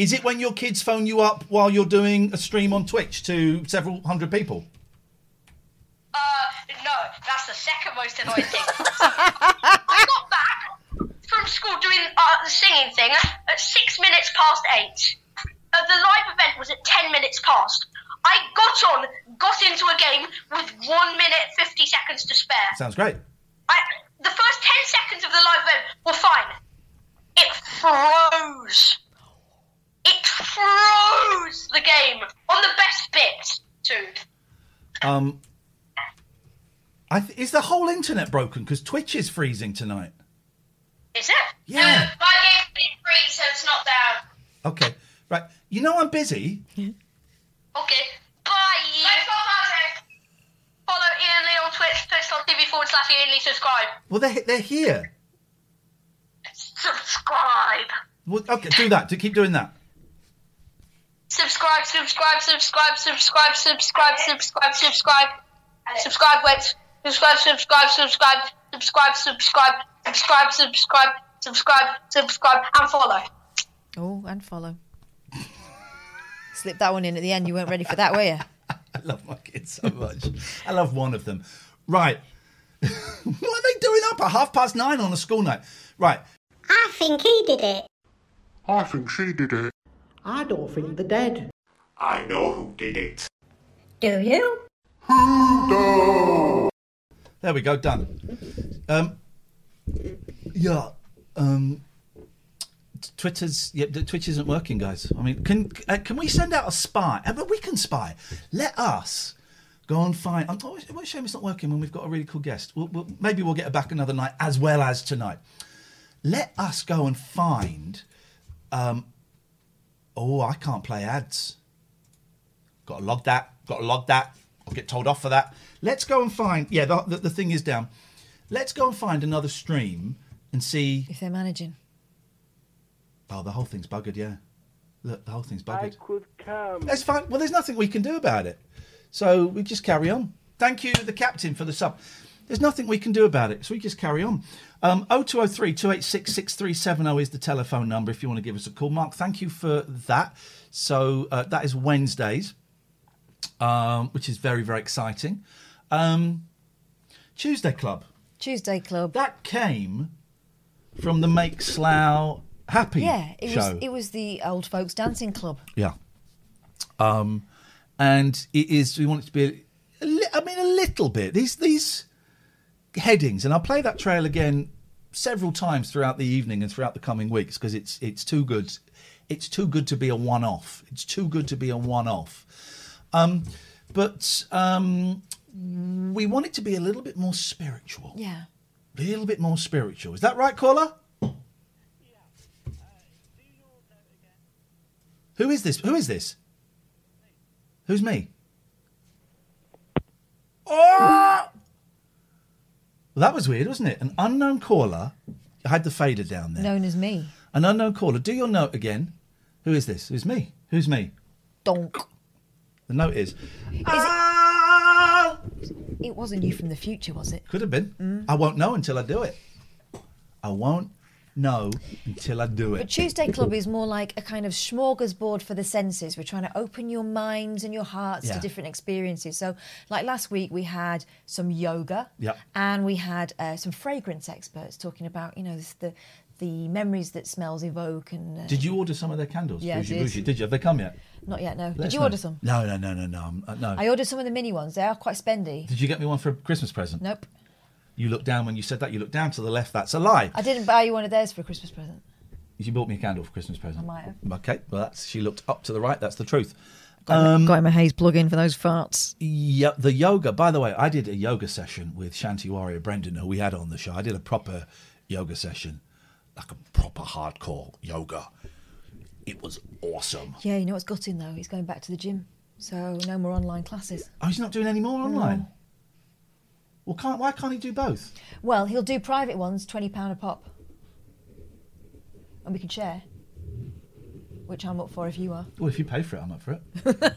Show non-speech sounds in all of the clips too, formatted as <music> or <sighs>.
Is it when your kids phone you up while you're doing a stream on Twitch to several hundred people? Uh, no, that's the second most annoying thing. I got back from school doing uh, the singing thing at six minutes past eight. Uh, the live event was at ten minutes past. I got on, got into a game with one minute fifty seconds to spare. Sounds great. I, the first 10 seconds of the live event were fine. It froze. It froze the game on the best bit, too. Um, I th- is the whole internet broken? Because Twitch is freezing tonight. Is it? Yeah. No, my game's been free, so it's not down. Okay, right. You know I'm busy. Okay. Bye. Watching. Follow Ian Lee on Twitch, twitch.tv forward slash Ian Lee, subscribe. Well, they're they're here. Subscribe. Well, okay, do that. Do keep doing that. Subscribe, subscribe, subscribe, subscribe, subscribe, subscribe, subscribe. Subscribe, wait. Subscribe, subscribe, subscribe, subscribe, subscribe, subscribe, subscribe, subscribe, subscribe, and follow. Oh, and follow. Slip that one in at the end. You weren't ready for that, were you? I love my kids so much. I love one of them. Right. what are they doing up at half past nine on a school night? Right. I think he did it. I think she did it. I don't think they're dead. I know who did it. Do you? Who There we go. Done. Um. Yeah. Um. Twitter's yeah, the Twitch isn't working, guys. I mean, can uh, can we send out a spy? Uh, but we can spy. Let us go and find. I'm always, what a shame it's not working when we've got a really cool guest. We'll, we'll, maybe we'll get her back another night as well as tonight. Let us go and find. Um. Oh, I can't play ads. Got to log that. Got to log that. I'll get told off for that. Let's go and find. Yeah, the, the, the thing is down. Let's go and find another stream and see. If they're managing. Oh, the whole thing's buggered. Yeah, look, the whole thing's buggered. I could come. That's fine. Well, there's nothing we can do about it. So we just carry on. Thank you, the captain, for the sub. There's nothing we can do about it. So we just carry on. Um, 0203 286 6370 is the telephone number if you want to give us a call. Mark, thank you for that. So uh, that is Wednesdays, um, which is very, very exciting. Um, Tuesday Club. Tuesday Club. That came from the Make Slough Happy Yeah, it show. was. It was the old folks dancing club. Yeah. Um, and it is. We want it to be. A, li- I mean, a little bit. These these headings, and I'll play that trail again several times throughout the evening and throughout the coming weeks because it's it's too good. It's too good to be a one-off. It's too good to be a one-off. Um, but um, we want it to be a little bit more spiritual. Yeah. A little bit more spiritual. Is that right, caller? Who is this? Who is this? Who's me? Oh! Well, that was weird, wasn't it? An unknown caller. I had the fader down there. Known as me. An unknown caller. Do your note again. Who is this? Who's me? Who's me? Donk. The note is. It wasn't you from the future, was it? Could have been. Mm. I won't know until I do it. I won't know until I do it. But. Tuesday Club is more like a kind of smorgasbord for the senses. We're trying to open your minds and your hearts Yeah. to different experiences. So, like last week, we had some yoga, Yep. and we had uh, some fragrance experts talking about, you know, the the memories that smells evoke. And uh, Did you order some of their candles? Yeah, Bougie did. Bougie? Did you? Have they come yet? Not yet. No. Let Did you know. order some? No, no, no, no, no. Uh, no. I ordered some of the mini ones. They are quite spendy. Did you get me one for a Christmas present? Nope. You looked down when you said that. You looked down to the left. That's a lie. I didn't buy you one of theirs for a Christmas present. You bought me a candle for Christmas present. I might have. Okay, well, that's she looked up to the right. That's the truth. Got, um, got him a haze plug in for those farts. Yeah, the yoga. By the way, I did a yoga session with Shanti Warrior Brendan, who we had on the show. I did a proper yoga session, like a proper hardcore yoga. It was awesome. Yeah, you know what's gutting though? He's going back to the gym. So no more online classes. Oh, he's not doing any more online. Well, can't why can't he do both? Well, he'll do private ones, twenty pound a pop, and we can share. Which I'm up for if you are. Well, if you pay for it, I'm up for it.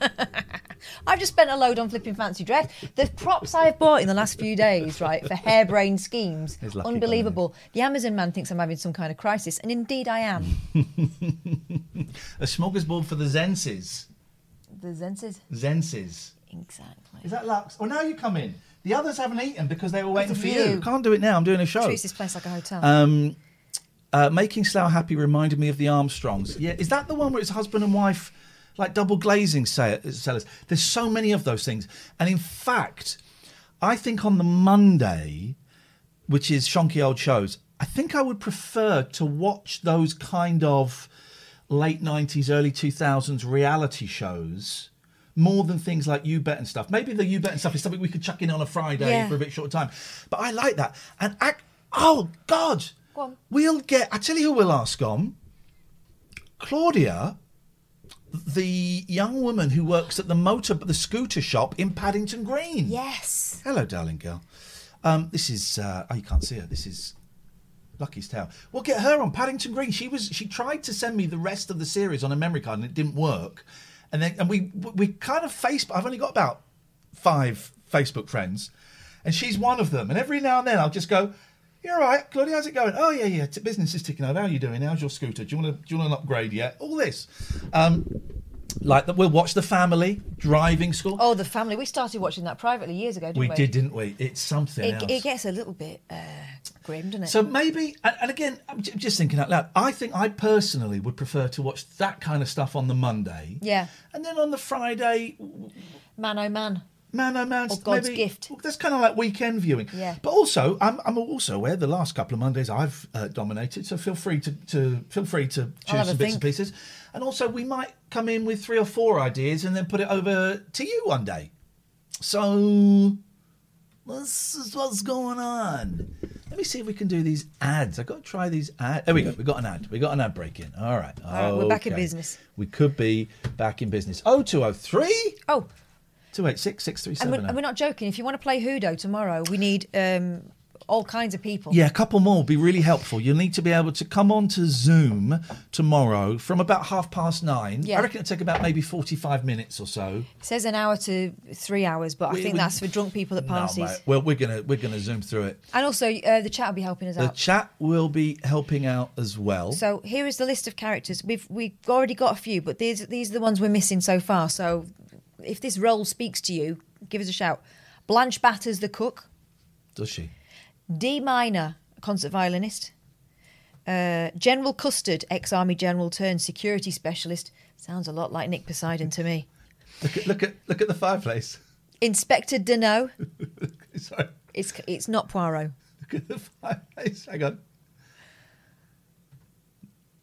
<laughs> I've just spent a load on flipping fancy dress. The props I've bought in the last few days, right, for harebrained schemes, lucky, unbelievable. The Amazon man thinks I'm having some kind of crisis, and indeed I am. <laughs> A smorgasbord for the Zenses. The senses. Zenses. Exactly. Is that Lux? Oh, now you come in. The others haven't eaten because they were waiting for you. you. Can't do it now. I'm doing a show. Treats this place like a hotel. Um, uh, Making Slough Happy reminded me of the Armstrongs. Yeah, is that the one where it's husband and wife, like double glazing say- sellers? There's so many of those things. And in fact, I think on the Monday, which is shonky old shows, I think I would prefer to watch those kind of late 90s, early 2000s reality shows. More than things like You Bet and stuff. Maybe the You Bet and stuff is something we could chuck in on a Friday Yeah. for a bit short time. But I like that. And act. Oh God! Go. We'll get. I tell you who we'll ask on. Claudia, the young woman who works at the motor, the scooter shop in Paddington Green. yes. Hello, darling girl. Um, this is. Uh, oh, you can't see her. This is. Lucky's Tale. We'll get her on Paddington Green. She was. She tried to send me the rest of the series on a memory card, and it didn't work. And then, and we we kind of Facebook. I've only got about five Facebook friends, and she's one of them. And every now and then, I'll just go, "You're all right, Claudia. How's it going? Oh yeah, yeah. Business is ticking over. How are you doing? How's your scooter? Do you want to do you want an upgrade yet? All this, um, like that. We'll watch the family driving school. Oh, the family. We started watching that privately years ago, didn't we? we did, didn't we? It's something else. It, it gets a little bit uh, grim, doesn't it? So maybe, and, and again, I'm j- just thinking out loud. I think I personally would prefer to watch that kind of stuff on the Monday, yeah. and then on the Friday, Man, oh man. Man oh man, Or God's maybe, gift. That's kind of like weekend viewing. Yeah. But also, I'm, I'm also aware the last couple of Mondays I've uh, dominated, so feel free to, to feel free to choose some bits and pieces. And also, we might come in with three or four ideas and then put it over to you one day. So this is what's going on. Let me see if we can do these ads. I've got to try these ads. There we go. We got an ad. We got an ad break in. All right. All right, we're back in business. We could be back in business. Oh two oh three Oh, two eight six six three and we're, and we're not joking. If you want to play Hudo tomorrow, we need um, all kinds of people. Yeah, a couple more will be really helpful. You'll need to be able to come on to Zoom tomorrow from about half past nine. Yeah. I reckon it'll take about maybe 45 minutes or so. It says an hour to three hours, but I think we- that's for drunk people at No, parties. mate. Well, we're gonna we're gonna zoom through it. and also, uh, the chat will be helping us The out. The chat will be helping out as well. So here is the list of characters. We've we've already got a few, but these these are the ones we're missing so far. So if this role speaks to you, give us a shout. Blanche Batters, the cook. Does she? D Minor, concert violinist. Uh, General Custard, ex-army general turned security specialist. Sounds a lot like Nick Poseidon to me. Look at look at look at the fireplace. Inspector Deneau. <laughs> Sorry. It's it's not Poirot. Look at the fireplace. Hang on.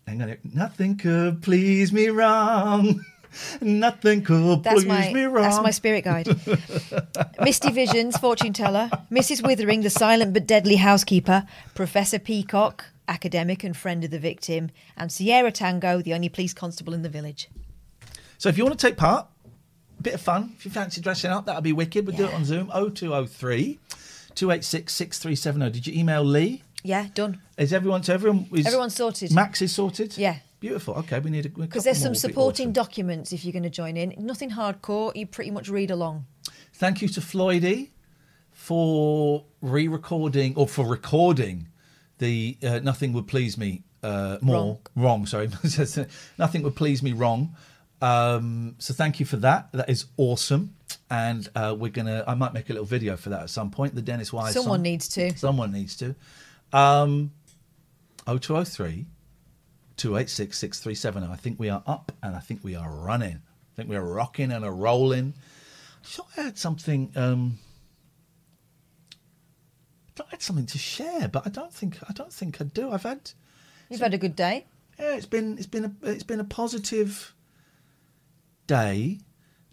Hang on. Nothing could please me wrong. Nothing could That's please my me wrong. that's my spirit guide. <laughs> Misty Visions, fortune teller. Mrs. Withering, the silent but deadly housekeeper. Professor Peacock, academic and friend of the victim, and Sierra Tango, the only police constable in the village. So if you want to take part, a bit of fun. If you fancy dressing up, that'd be wicked. We'll do it on Zoom. 0203 Two eight six six three seven zero. Did you email Lee? Yeah, done. Is everyone? So everyone is. Everyone's sorted. Max is sorted. Yeah. Beautiful. Okay, we need a Because there's some supporting documents if you're going to join in. Nothing hardcore. You pretty much read along. Thank you to Floydie for re-recording or for recording the uh, "Nothing Would Please Me" uh, more wrong. sorry, <laughs> "Nothing Would Please Me" wrong. Um, so thank you for that. That is awesome. And uh, we're gonna. I might make a little video for that at some point. The Dennis Wise. Someone song. needs to. Someone needs to. Um, 0203 286 6370. I think we are up and I think we are running. I think we are rocking and a rolling. So I had something. Um, I had something to share, but I don't think I don't think I do. I've had You've had a good day. yeah, it's been it's been a it's been a positive day.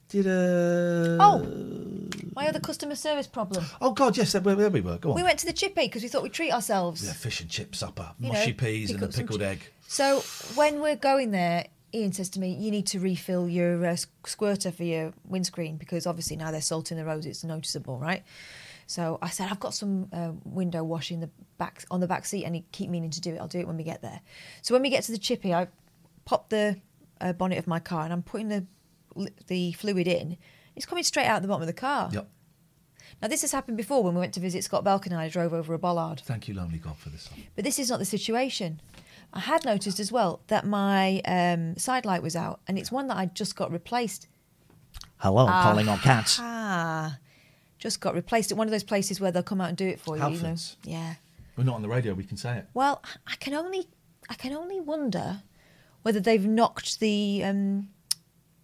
Did a Oh, my other customer service problem. oh god yes there, there we were. Go on. We went to the chippy because we thought we'd treat ourselves. yeah, fish and chip supper, You know, mushy peas and a pickled egg. So when we're going there, Ian says to me, "You need to refill your uh, squirter for your windscreen because obviously now they're salting the roads. It's noticeable, right?" So I said, "I've got some uh, window washing the back on the back seat, and he keep meaning to do it. I'll do it when we get there." So when we get to the chippy, I pop the uh, bonnet of my car and I'm putting the the fluid in. It's coming straight out the bottom of the car. Yep. Now this has happened before when we went to visit Scott Belkin and I drove over a bollard. Thank you, lonely God, for this. But this is not the situation. I had noticed as well that my um, side light was out, and it's one that I just got replaced. Hello, calling on cats. Ah, just got replaced at one of those places where they'll come out and do it for you. You know, yeah. We're not on the radio. We can say it. Well, I can only, I can only wonder whether they've knocked the, um,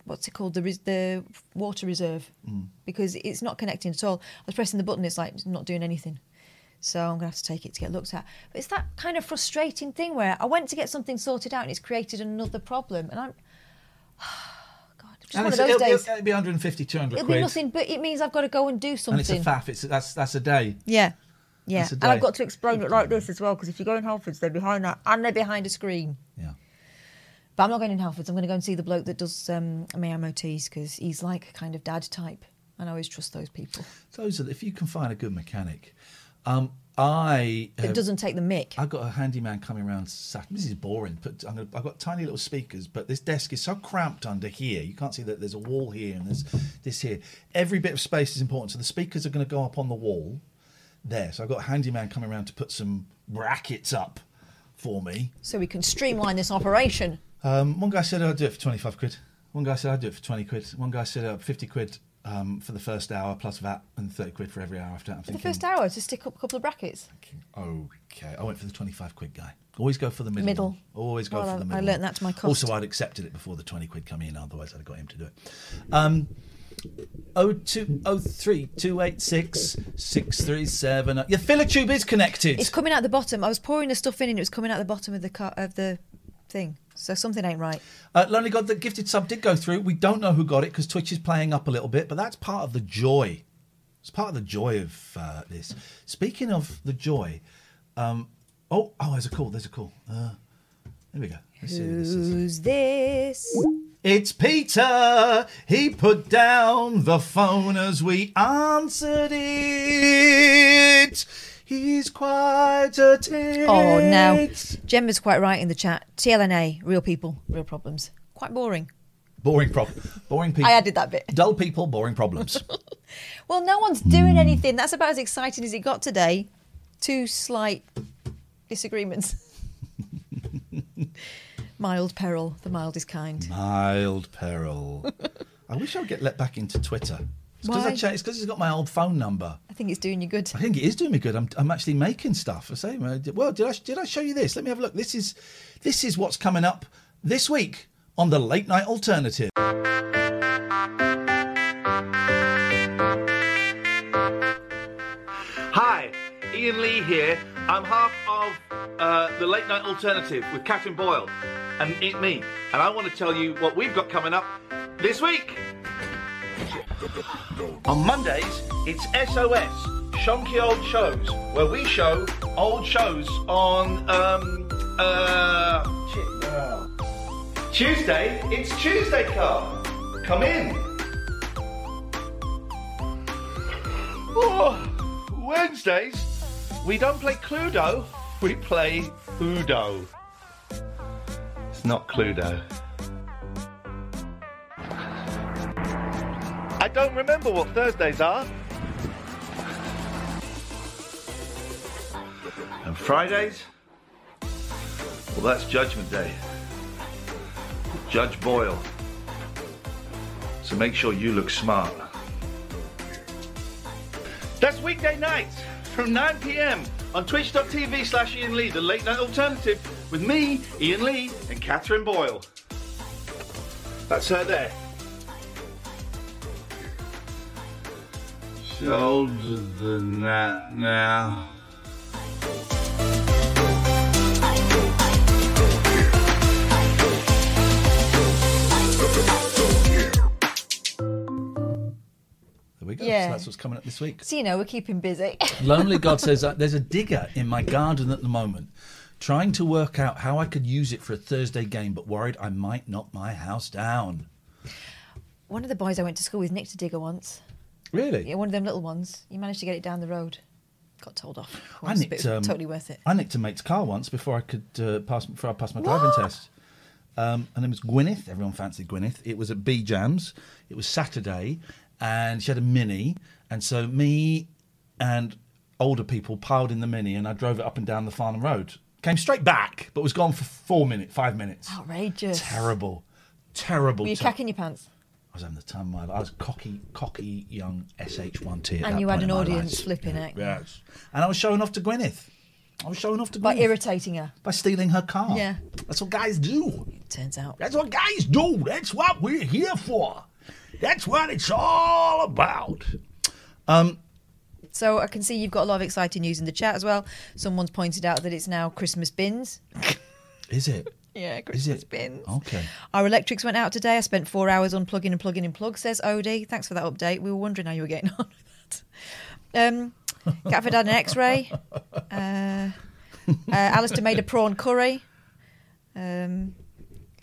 what's it called, the res- the water reserve, Mm. because it's not connecting at all. I was pressing the button, it's like it's not doing anything. So I'm gonna have to take it to get looked at. But it's that kind of frustrating thing where I went to get something sorted out and it's created another problem, and I'm. <sighs> God, just And one of those it'll, days. It'll, it'll be 150, 200 It'll quid. be nothing, but it means I've got to go and do something. And it's a faff. It's that's that's a day. Yeah. Yeah. And I've got to explain it like this as well, because if you go in Halfords, they're behind that and they're behind a screen. Yeah. But I'm not going in Halfords. I'm going to go and see the bloke that does um, my MOTs because he's like kind of dad type. And I always trust those people. Those are if you can find a good mechanic. Um, I It have- doesn't take the mic. I've got a handyman coming around. This is boring, but I'm gonna, I've got tiny little speakers. But this desk is so cramped under here. You can't see that there's a wall here and there's this here. Every bit of space is important. So the speakers are going to go up on the wall there. So I've got a handyman coming around to put some brackets up for me. So we can streamline this operation. Um, one guy said I'd do it for 25 quid. One guy said I'd do it for 20 quid. One guy said uh, 50 quid um, for the first hour plus VAT and 30 quid for every hour after that. I'm For the first hour to stick up a couple of brackets. Okay, I went for the 25 quid guy. Always go for the middle. Middle. Always go Well, for I- the I middle. learnt one. that to my cost. Also, I'd accepted it before the 20 quid come in, otherwise I'd have got him to do it. Um, 0203 286 637. Your filler tube is connected. It's coming out the bottom. I was pouring the stuff in and it was coming out the bottom of the car, of the thing. So something ain't right. Uh, Lonely God, the gifted sub did go through. We don't know who got it because Twitch is playing up a little bit, but that's part of the joy. It's part of the joy of uh, this. Speaking of the joy, um, oh, oh, there's a call. There's a call. Uh, there we go. Let's see who this is. Who's this? It's Peter. He put down the phone as we answered it. He's quite a oh, tit. Oh, now Gemma's quite right in the chat. TLNA, real people, real problems. Quite boring. Boring problem. Boring people. <laughs> I added that bit. Dull people, boring problems. <laughs> Well, no one's doing anything. That's about as exciting as it got today. Two slight disagreements. <laughs> mild peril. The mildest kind. Mild peril. I wish I would get let back into Twitter. It's because Why? cha- it's 'cause it's got my old phone number. I think it's doing you good. I think it is doing me good. I'm, I'm actually making stuff. I say, well, did I did I show you this? Let me have a look. This is this is what's coming up this week on the late night alternative. Hi, Ian Lee here. I'm half of uh, the Late Night Alternative with Catherine Boyle and it me, and I want to tell you what we've got coming up this week. On Mondays, it's SOS, Shonky Old Shows, where we show old shows on um uh, uh, Tuesday. It's Tuesday Car. Come in. Oh, Wednesdays, we don't play Cluedo, we play Udo. It's not Cluedo. Don't remember what Thursdays are. And Fridays? Well, that's Judgment Day. Judge Boyle. So make sure you look smart. That's weekday nights from 9 pm on twitch.tv slash Ian Lee, the late night alternative, with me, Ian Lee, and Catherine Boyle. That's her there. Shoulder than that now. There we go. Yeah. So that's what's coming up this week. So, you know, we're keeping busy. <laughs> Lonely God says uh, there's a digger in my garden at the moment, trying to work out how I could use it for a Thursday game, but worried I might knock my house down. One of the boys I went to school with nicked a digger once. Really? Yeah, one of them little ones. You managed to get it down the road. Got told off. I once, but nicked. it was Um, totally worth it. I nicked a mate's car once before I could uh, pass before I passed my driving test. Um, and it was Gwyneth. Everyone fancied Gwyneth. It was at B Jams. It was Saturday, and she had a mini. And so me and older people piled in the mini, and I drove it up and down the Farnham Road. Came straight back, but was gone for four minutes, five minutes. Outrageous. Terrible, terrible. Were you ter- cacking your pants? I was having the time of my life. I was cocky, cocky young SH1T. At And that you had an audience life. flipping it. Yes. And I was showing off to Gwyneth. I was showing off to By Gwyneth. irritating her. By stealing her car. Yeah. That's what guys do. It Turns out. That's what guys do. That's what we're here for. That's what it's all about. Um, So I can see you've got a lot of exciting news in the chat as well. Someone's pointed out that it's now Christmas bins. <laughs> is it? Yeah, Is Christmas bins. Okay. Our electrics went out today. I spent four hours unplugging and plugging in plug, says Odie. Thanks for that update. We were wondering how you were getting <laughs> on with that. Um, Catford had an x ray. Uh, uh, Alistair made a prawn curry. Um,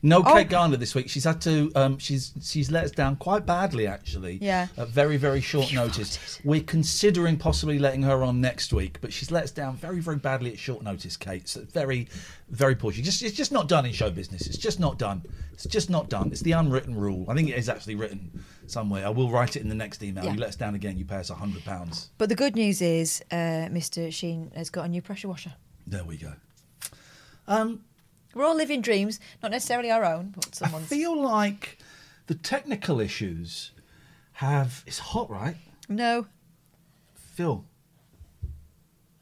No Oh. Kate Garner this week. She's had to. Um, she's she's let us down quite badly actually. Yeah. At very very short notice. We're considering possibly letting her on next week, but she's let us down very very badly at short notice. Kate, so very very poor. She just it's just not done in show business. It's just not done. It's just not done. It's the unwritten rule. I think it is actually written somewhere. I will write it in the next email. Yeah. You let us down again, you pay us a hundred pounds. but the good news is uh, Mr. Sheen has got a new pressure washer. There we go. Um, We're all living dreams, not necessarily our own, but I feel like the technical issues have. It's hot, right? No. Phil.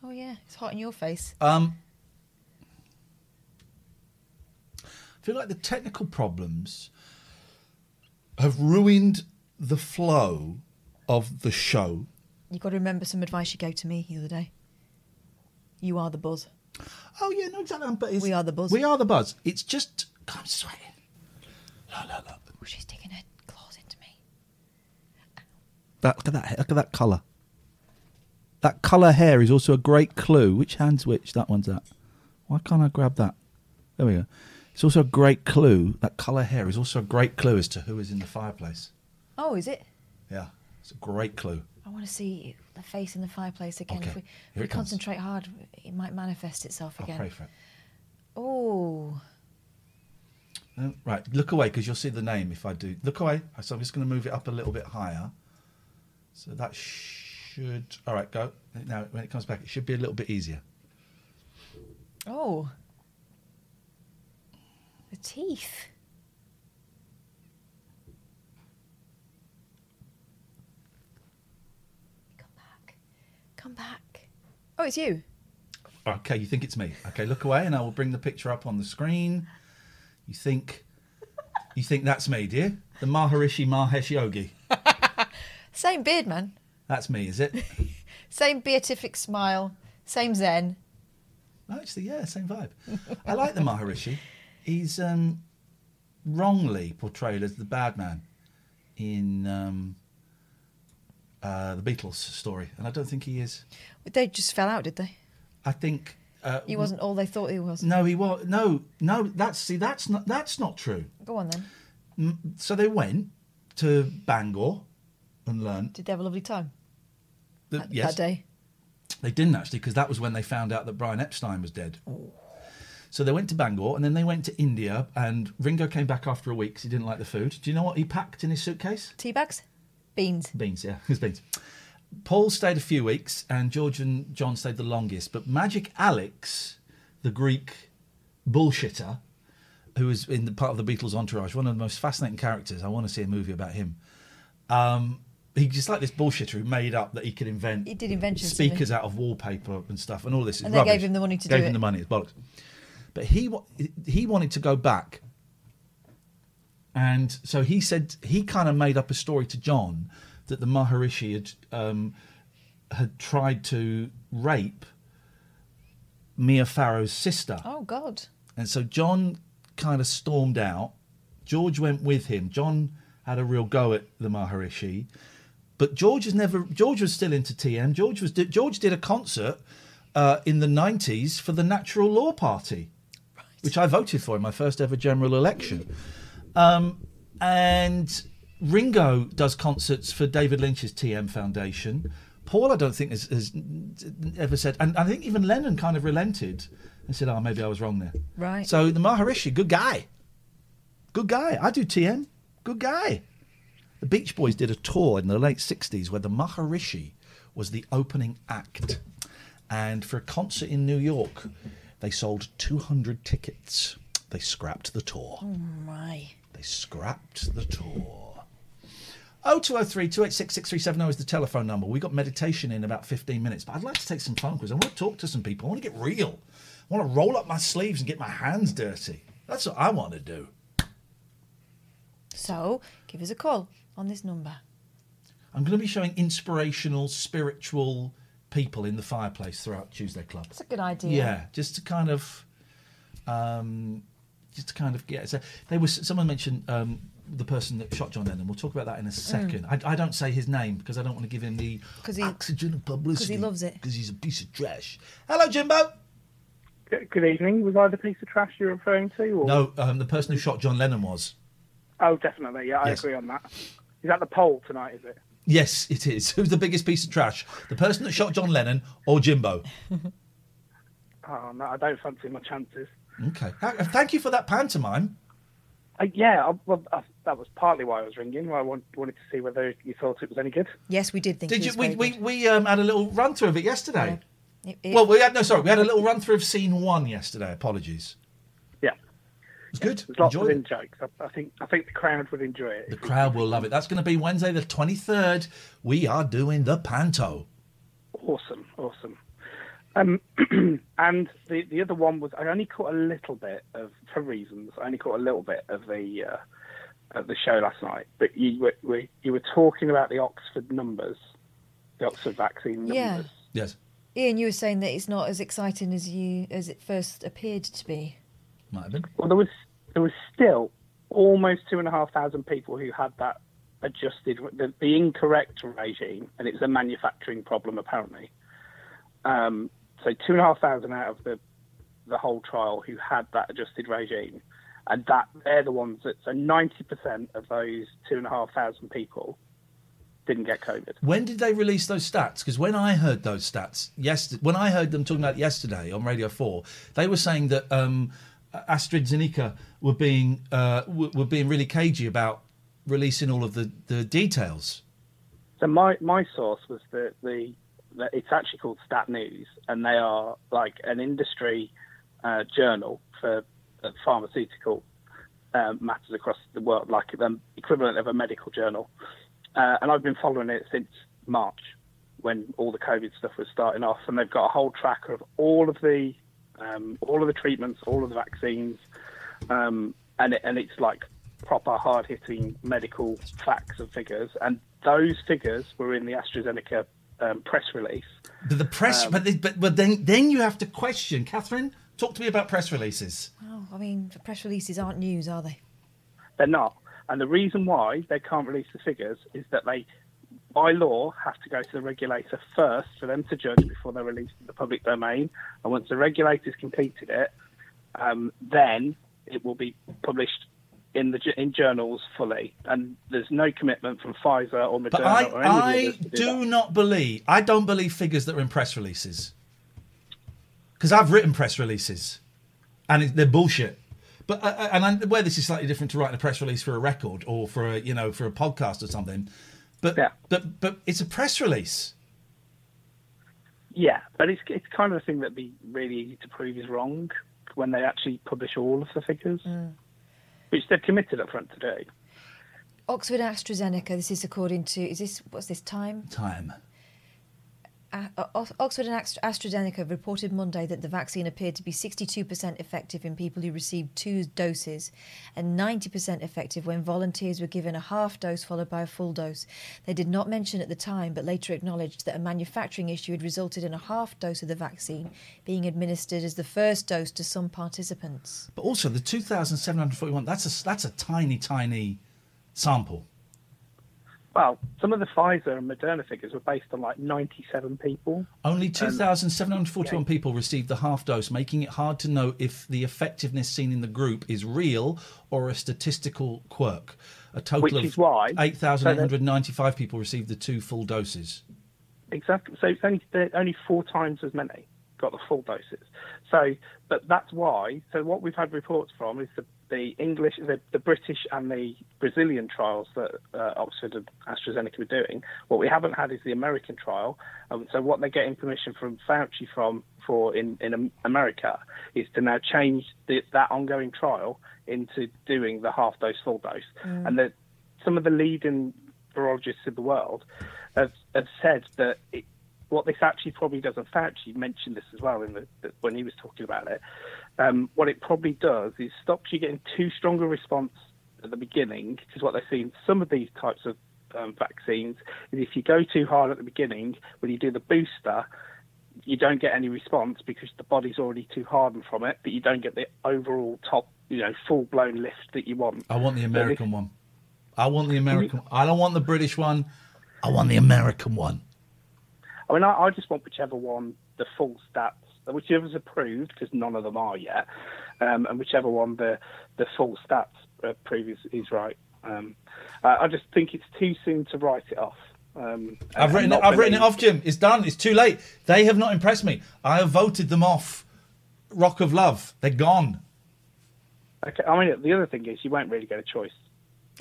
Oh, yeah, it's hot in your face. Um, I feel like the technical problems have ruined the flow of the show. You've got to remember some advice you gave to me the other day. You are the buzz. Oh yeah, no, exactly. But it's, We are the buzz. We are the buzz. It's just God, I'm sweating. Look, look, look. Oh, she's sticking her claws into me. That, look at that. Look at that colour. That colour hair is also a great clue. Which hand's which? That one's that. Why can't I grab that? There we go. It's also a great clue. That colour hair is also a great clue as to who is in the fireplace. Oh, is it? Yeah, it's a great clue. I want to see the face in the fireplace again. Okay, If we, if we concentrate hard, it might manifest itself I'll again. pray for it. Oh, right, look away because you'll see the name if I do. Look away. So I'm just going to move it up a little bit higher. So that should. All right, go. Now, when it comes back, it should be a little bit easier. oh, the teeth. Come back, come back. Oh, it's you. Okay, you think it's me. Okay, look away, and I will bring the picture up on the screen. You think, you think that's me, dear? The Maharishi Mahesh Yogi. <laughs> Same beard, man. That's me, is it? <laughs> Same beatific smile. Same zen. Actually, yeah, same vibe. I like the Maharishi. He's um, wrongly portrayed as the bad man in um, uh, the Beatles story, and I don't think he is. They just fell out, did they? I think uh, He wasn't all they thought he was. No, he was. No, no. That's see. That's not. That's not true. Go on then. So they went to Bangor and learned. Did they have a lovely time That, that, yes, that day? They didn't actually, because that was when they found out that Brian Epstein was dead. So they went to Bangor and then they went to India. And Ringo came back after a week because he didn't like the food. Do you know what he packed in his suitcase? Tea bags? Beans. Beans, yeah, his beans. Paul stayed a few weeks, and George and John stayed the longest. But Magic Alex, the Greek bullshitter, who was in the part of the Beatles entourage, one of the most fascinating characters. I want to see a movie about him. Um, he's just like this bullshitter who made up that he could invent He did inventions. speakers out of wallpaper and stuff, and all this. is And they rubbish. gave him the money to gave do him it. the money. It's bollocks. But he wa- he wanted to go back, and so he said he kind of made up a story to John that the Maharishi had um, had tried to rape Mia Farrow's sister. Oh, God. And so John kind of stormed out. George went with him. John had a real go at the Maharishi, but George has never. George was still into TM. George was. George did a concert uh, in the '90s for the Natural Law Party, which I voted for in my first ever general election. Um, and Ringo does concerts for David Lynch's TM Foundation. Paul, I don't think has, has ever said, and I think even Lennon kind of relented and said, "Oh, maybe I was wrong there." Right. So the Maharishi, good guy, good guy. I do TM, good guy. The Beach Boys did a tour in the late '60s where the Maharishi was the opening act, and for a concert in New York, they sold 200 tickets. They scrapped the tour. Oh, my. They scrapped the tour. 0203 286 6370 is the telephone number. We got meditation in about 15 minutes, but I'd like to take some phone calls. I want to talk to some people. I want to get real. I want to roll up my sleeves and get my hands dirty. That's what I want to do. So, give us a call on this number. I'm going to be showing inspirational, spiritual people in the fireplace throughout Tuesday Club. That's a good idea. Yeah, just to kind of, um, just to kind of get. So they was someone mentioned um, the person that shot John Lennon. We'll talk about that in a second. I, I don't say his name because I don't want to give him the he- oxygen of publicity. 'cause he loves it. Because he's a piece of trash. Hello, Jimbo. Good good evening. Was I the piece of trash you're referring to? Or? No, um, the person who shot John Lennon was. Oh, definitely. Yeah, I Yes. agree on that. Is that the poll tonight? Is it? Yes, it is. <laughs> Who's the biggest piece of trash? The person that shot John Lennon or Jimbo? Oh <laughs> no, I don't fancy my chances. Okay. Uh, Thank you for that pantomime. Uh, yeah, I, well, I, that was partly why I was ringing. I want, wanted to see whether you thought it was any good. Yes, we did think Did it you? was We, very we, we um, had a little run through of it yesterday. It- it- Well, we had no, sorry, we had a little run through of scene one yesterday. Apologies. Yeah, It was good. there's lots Enjoyed of in jokes. I, I think I think the crowd would enjoy it. The crowd will love it. That's going to be Wednesday, the twenty third. We are doing the panto. Awesome, awesome. Um, <clears throat> and the the other one was I only caught a little bit of for reasons. I only caught a little bit of the uh, of the show last night. But you were we, you were talking about the Oxford numbers, the Oxford vaccine numbers. Yeah. Yes, Ian, you were saying that it's not as exciting as you as it first appeared to be. might have been. Well, there was there was still almost two and a half thousand people who had that adjusted the, the incorrect regime, and it's a manufacturing problem apparently. Um, so two and a half thousand out of the the whole trial who had that adjusted regime, and that they're the ones that so ninety percent of those two and a half thousand people didn't get COVID. When did they release those stats? Because when I heard those stats yesterday, when I heard them talking about yesterday on Radio Four, they were saying that um, AstraZeneca were being uh, were being really cagey about releasing all of the, the details. So my my source was the the that it's actually called Stat News, and they are like an industry uh, journal for uh, pharmaceutical um, matters across the world, like the equivalent of a medical journal. Uh, and I've been following it since March, when all the COVID stuff was starting off, and they've got a whole tracker of all of the um, all of the treatments, all of the vaccines, um, and it, and it's like proper hard hitting medical facts and figures, and those figures were in the AstraZeneca um, press release. But the press, Um, but, they, but but then then you have to question, Catherine. Talk to me about press releases. Oh, I mean, the press releases aren't news, are they? They're not. And the reason why they can't release the figures is that they, by law, have to go to the regulator first for them to judge before they're released in the public domain. And once the regulator's completed it, um, then it will be published in the in journals fully, and there's no commitment from Pfizer or Moderna But I, or any of the I do do not believe. I don't believe figures that are in press releases because I've written press releases, and it, they're bullshit. But uh, uh, and I, where this is slightly different to writing a press release for a record or for a you know for a podcast or something. But yeah. but but it's a press release. Yeah, but it's it's kind of a thing that'd be really easy to prove is wrong when they actually publish all of the figures, which they've committed up front to do. Oxford AstraZeneca, this is according to, is this, what's this time? Time. Uh, Oxford and AstraZeneca reported Monday that the vaccine appeared to be 62% effective in people who received two doses and 90% effective when volunteers were given a half dose followed by a full dose. They did not mention at the time, but later acknowledged that a manufacturing issue had resulted in a half dose of the vaccine being administered as the first dose to some participants. But also the 2,741. That's a that's a tiny tiny sample. Well, some of the Pfizer and Moderna figures were based on like 97 people. Only um, And- 2,741 people received the half dose, making it hard to know if the effectiveness seen in the group is real or a statistical quirk. A total Which of is why- 8,895 people received the two full doses. Exactly. So it's only only four times as many got the full doses. So, but that's why. So what we've had reports from is the, the English, the, the British, and the Brazilian trials that uh, Oxford and AstraZeneca were doing. What we haven't had is the American trial. Um, so what they're getting permission from Fauci from for in in America is to now change the, that ongoing trial into doing the half dose, full dose, Mm. and the some of the leading virologists in the world have, have said that it, what this actually probably does, and Fauci mentioned this as well in the, the, when he was talking about it, um, what it probably does is stops you getting too strong a response at the beginning, because what they've seen some of these types of um, vaccines is if you go too hard at the beginning, when you do the booster, you don't get any response because the body's already too hardened from it, but you don't get the overall top, you know, full blown lift that you want. I want the So American one. I want the American. I don't want the British one. I want the American one. I mean, I, I just want whichever one, the full stats, whichever's approved, because none of them are yet, um, and whichever one the the full stats uh, prove is, is right. Um, uh, I just think it's too soon to write it off. Um, I've written. It, I've written it off, Jim. It's done. It's too late. They have not impressed me. I have voted them off. Rock of Love. They're gone. Okay, I mean, the other thing is you won't really get a choice.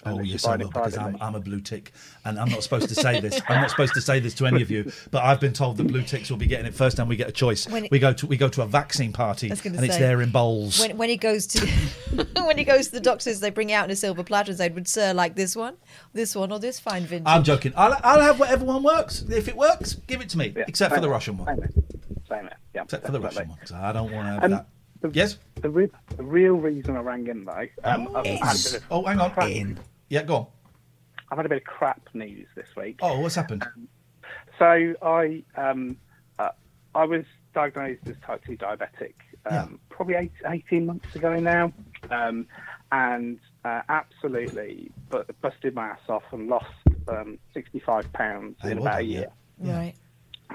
Oh yes, I find will because I'm. I'm a blue tick, and I'm not supposed to say this. I'm not supposed to say this to any of you, but I've been told that blue ticks will be getting it first time we get a choice. When it- we go to we go to a vaccine party, and gonna it's there in bowls. When, when he goes to <laughs> when he goes to the doctors, they bring it out in a silver platter and say, "Would sir like this one, this one, or this fine vintage?" I'm joking. I'll, I'll have whatever one works. If it works, give it to me. except for the Russian one. Same here. Same here. Yeah, Except for the definitely. Russian one. 'cause I don't want to have Um, that. The, yes. The, re- the real reason I rang in though, um, I've, had a bit of Oh, hang on. crap- Yeah, go on. I've had a bit of crap news this week. Oh, what's happened? So I um, uh, I was diagnosed as type two diabetic um, Yeah. probably eight, 18 months ago now, um, and uh, absolutely bu- busted my ass off and lost um, 65 pounds in about a done, year. Right.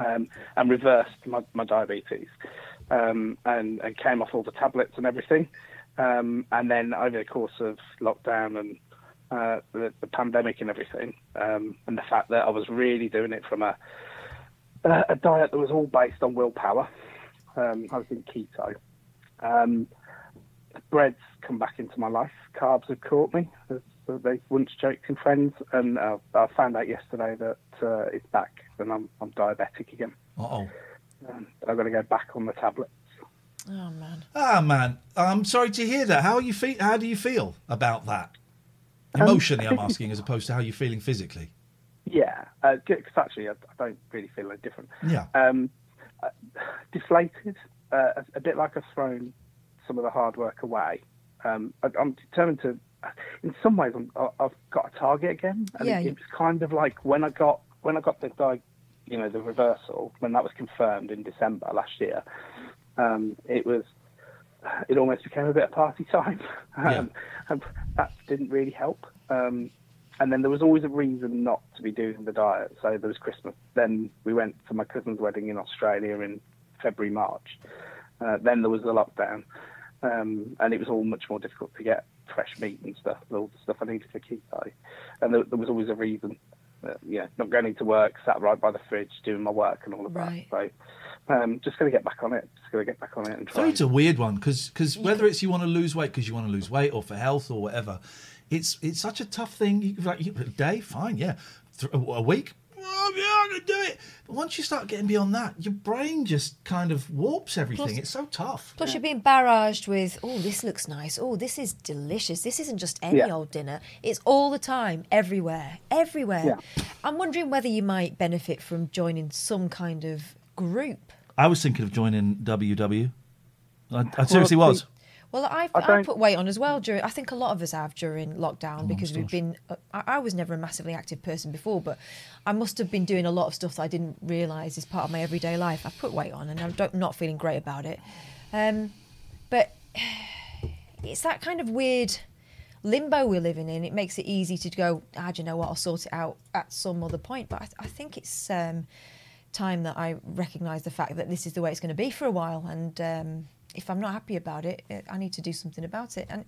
um, and reversed my, my diabetes um, and, and came off all the tablets and everything. Um, and then over the course of lockdown and uh, the, the pandemic and everything, um, and the fact that I was really doing it from a, a, diet that was all based on willpower, um, I was in keto. Um, bread's come back into my life. Carbs have caught me, as they once joked in Friends, and uh, I found out yesterday that uh, it's back, and I'm I'm diabetic again. Oh. Um, I've got to go back on the tablets. Oh man. Ah, man. I'm sorry to hear that. How are you feel? How do you feel about that? Um, Emotionally, I I'm <laughs> asking, as opposed to how you're feeling physically. Yeah, because actually I, I don't really feel any different. Yeah. Um, uh, deflated, uh, a, a bit like I've thrown some of the hard work away. Um, I, I'm determined to. In some ways, I'm, I- I've got a target again, and Yeah, it, it was kind of like when I got when I got the di- you know, the reversal when that was confirmed in December last year. Um, it was. It almost became a bit of party time, <laughs> um, and that didn't really help. Um, and then there was always a reason not to be doing the diet. So there was Christmas. Then we went to my cousin's wedding in Australia in February, March. Uh, then there was the lockdown. um, and it was all much more difficult to get fresh meat and stuff, all the stuff I needed for keto. And there, there was always a reason. Uh, yeah, not going into work, sat right by the fridge, doing my work and all of Right. that. So, um, just going to get back on it. Just going to get back on it and try. Food's a weird one because because whether it's you want to lose weight because you want to lose weight or for health or whatever, it's it's such a tough thing. You, like, you, a day, fine, yeah. A, a week, oh, yeah, I can do it. But once you start getting beyond that, your brain just kind of warps everything. Plus- it's so tough. Plus, you're being barraged with, oh, this looks nice. Oh, this is delicious. This isn't just any Yeah. old dinner. It's all the time, everywhere, everywhere. I'm wondering whether you might benefit from joining some kind of group. I was thinking of joining WW. I, I seriously was. Well, I, I I, don't- put weight on as well during. I think a lot of us have during lockdown Oh, because we've been. uh, I, I was never a massively active person before, but I must have been doing a lot of stuff that I didn't realise is part of my everyday life. I've put weight on, and I'm don't, not feeling great about it. Um, but <sighs> it's that kind of weird limbo we're living in. It makes it easy to go. Ah, do you know what? I'll sort it out at some other point. But I, I think it's um, time that I recognise the fact that this is the way it's going to be for a while. And um, if I'm not happy about it, eh, I need to do something about it. And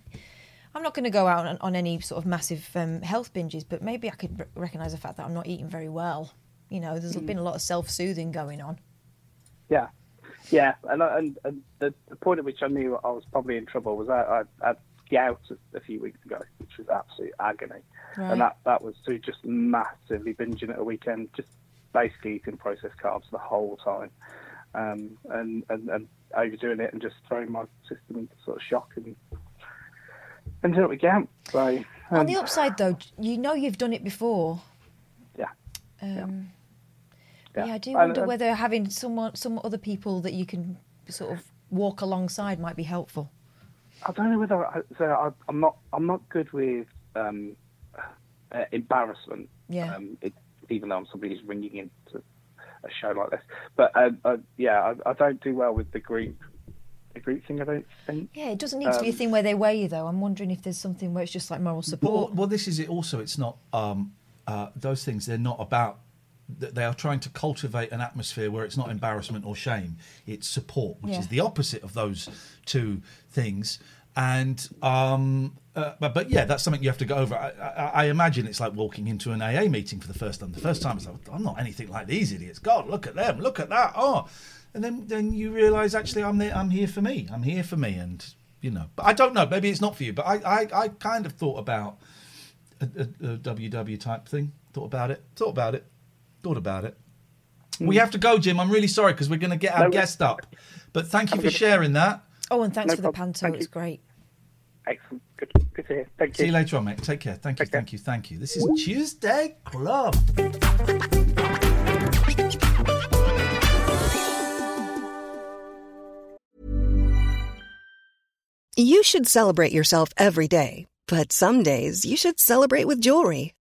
I'm not going to go out on, on any sort of massive um, health binges, but maybe I could r- recognise the fact that I'm not eating very well. You know, there's Mm. been a lot of self-soothing going on. Yeah, yeah, and and, and the, the point at which I knew I was probably in trouble was I, I had gout a, a few weeks ago, which was absolute agony, Right. and that that was through just massively binging at a weekend, just basically eating processed carbs the whole time, um, and, and and overdoing it and just throwing my system into sort of shock and ended up with gout. So on um, the upside, though, you know you've done it before. Yeah. Um, Yeah. yeah. I do wonder and- whether having someone, some other people that you can sort of walk alongside might be helpful. I don't know whether I, so I, I'm not I'm not good with um, uh, embarrassment. Yeah. Um, it, even though I'm somebody who's ringing into a show like this, but uh, uh, yeah, I, I don't do well with the group the group thing. I don't think. Yeah, it doesn't need to be a Um, thing where they weigh you, though. I'm wondering if there's something where it's just like moral support. well, this is it. Also, it's not um, uh, those things. They're not about. They are trying to cultivate an atmosphere where it's not embarrassment or shame. It's support, which Yeah. is the opposite of those two things. And um, uh, but, but yeah, that's something you have to go over. I, I, I imagine it's like walking into an AA meeting for the first time. The first time, it's like I'm not anything like these idiots. God, look at them. Look at that. Oh, and then then you realise actually I'm there. I'm here for me. I'm here for me. And you know, but I don't know. Maybe it's not for you. But I I, I kind of thought about a, a, a WW type thing. Thought about it. Thought about it. Thought about it. We have to go, Jim. I'm really sorry because we're going to get our. No, guest up. But thank you for sharing that. Oh, and thanks No for the problem. panto. Thank It's you. great. Excellent. Good. Good to hear. Thank you. See you. you later on, mate. Take care. Thank you. Thank you. Thank you. This is Tuesday Club. You should celebrate yourself every day, but some days you should celebrate with jewelry.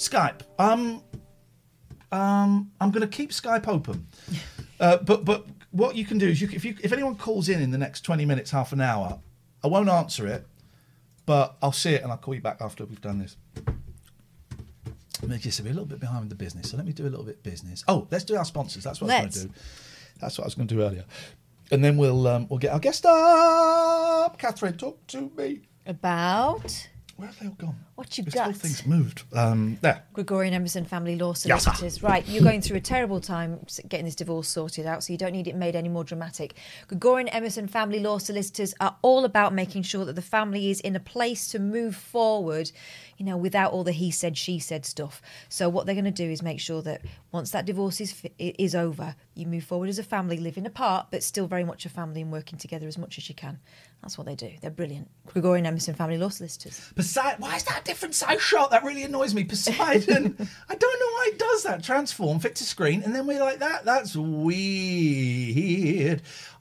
Skype. Um, Um, I'm going to keep Skype open. <laughs> Uh, but but what you can do is you, can- if you if anyone calls in in the next 20 minutes, half an hour, I won't answer it, but I'll see it and I'll call you back after we've done this. Just a little bit behind with the business. So let me do a little bit business. Oh, let's do our sponsors. That's what I was going to do. That's what I was going to do earlier. And then we'll um, we'll get our guest up. Catherine, talk to me. About Where have they all gone? What you There's got. things moved. Um, there. Gregorian Emerson Family Law Yes. Solicitors. right, you're going through a terrible time getting this divorce sorted out, so you don't need it made any more dramatic. Gregorian Emerson Family Law Solicitors are all about making sure that the family is in a place to move forward, you know, without all the he said, she said stuff. So what they're going to do is make sure that once that divorce is is over, you move forward as a family, living apart, but still very much a family and working together as much as you can. That's what they do. They're brilliant. Gregorian Emerson Family Law Solicitors. Poseidon. Why is that different size shot? That really annoys me. Poseidon. <laughs> I don't know why it does that. Transform, fit to screen, and then we're like that. That's weird.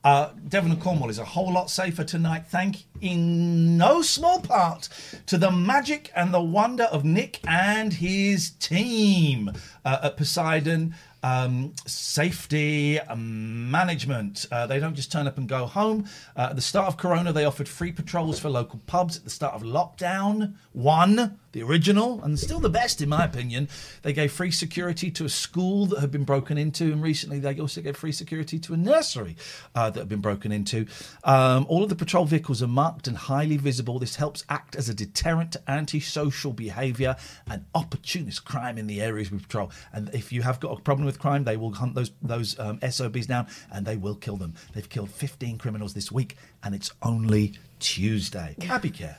Uh, Devon and Cornwall is a whole lot safer tonight, thank in no small part to the magic and the wonder of Nick and his team uh, at Poseidon. Um, safety um, management. Uh, they don't just turn up and go home. Uh, at the start of Corona, they offered free patrols for local pubs. At the start of lockdown, one, the original, and still the best in my opinion, they gave free security to a school that had been broken into, and recently they also gave free security to a nursery uh, that had been broken into. Um, all of the patrol vehicles are marked and highly visible. This helps act as a deterrent to antisocial behaviour and opportunist crime in the areas we patrol. And if you have got a problem with crime, they will hunt those those um, SOBs down and they will kill them. They've killed 15 criminals this week, and it's only Tuesday. <laughs> Happy care.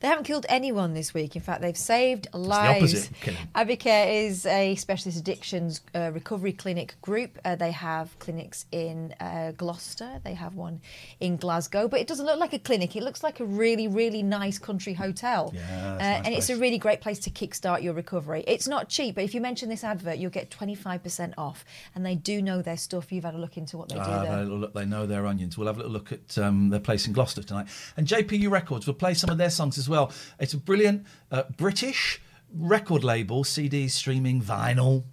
They haven't killed anyone this week. In fact, they've saved lives. killing. Abicare is a specialist addictions uh, recovery clinic group. Uh, they have clinics in uh, Gloucester. They have one in Glasgow. But it doesn't look like a clinic. It looks like a really, really nice country hotel. Yeah, Uh, nice and it's a really great place to kickstart your recovery. It's not cheap, but if you mention this advert, you'll get 25% off. And they do know their stuff. You've had a look into what they do there. they, look, they know their onions. We'll have a little look at um, their place in Gloucester tonight. And JPU Records will play some of their songs as well. It's a brilliant uh, British record label, CDs, streaming, vinyl.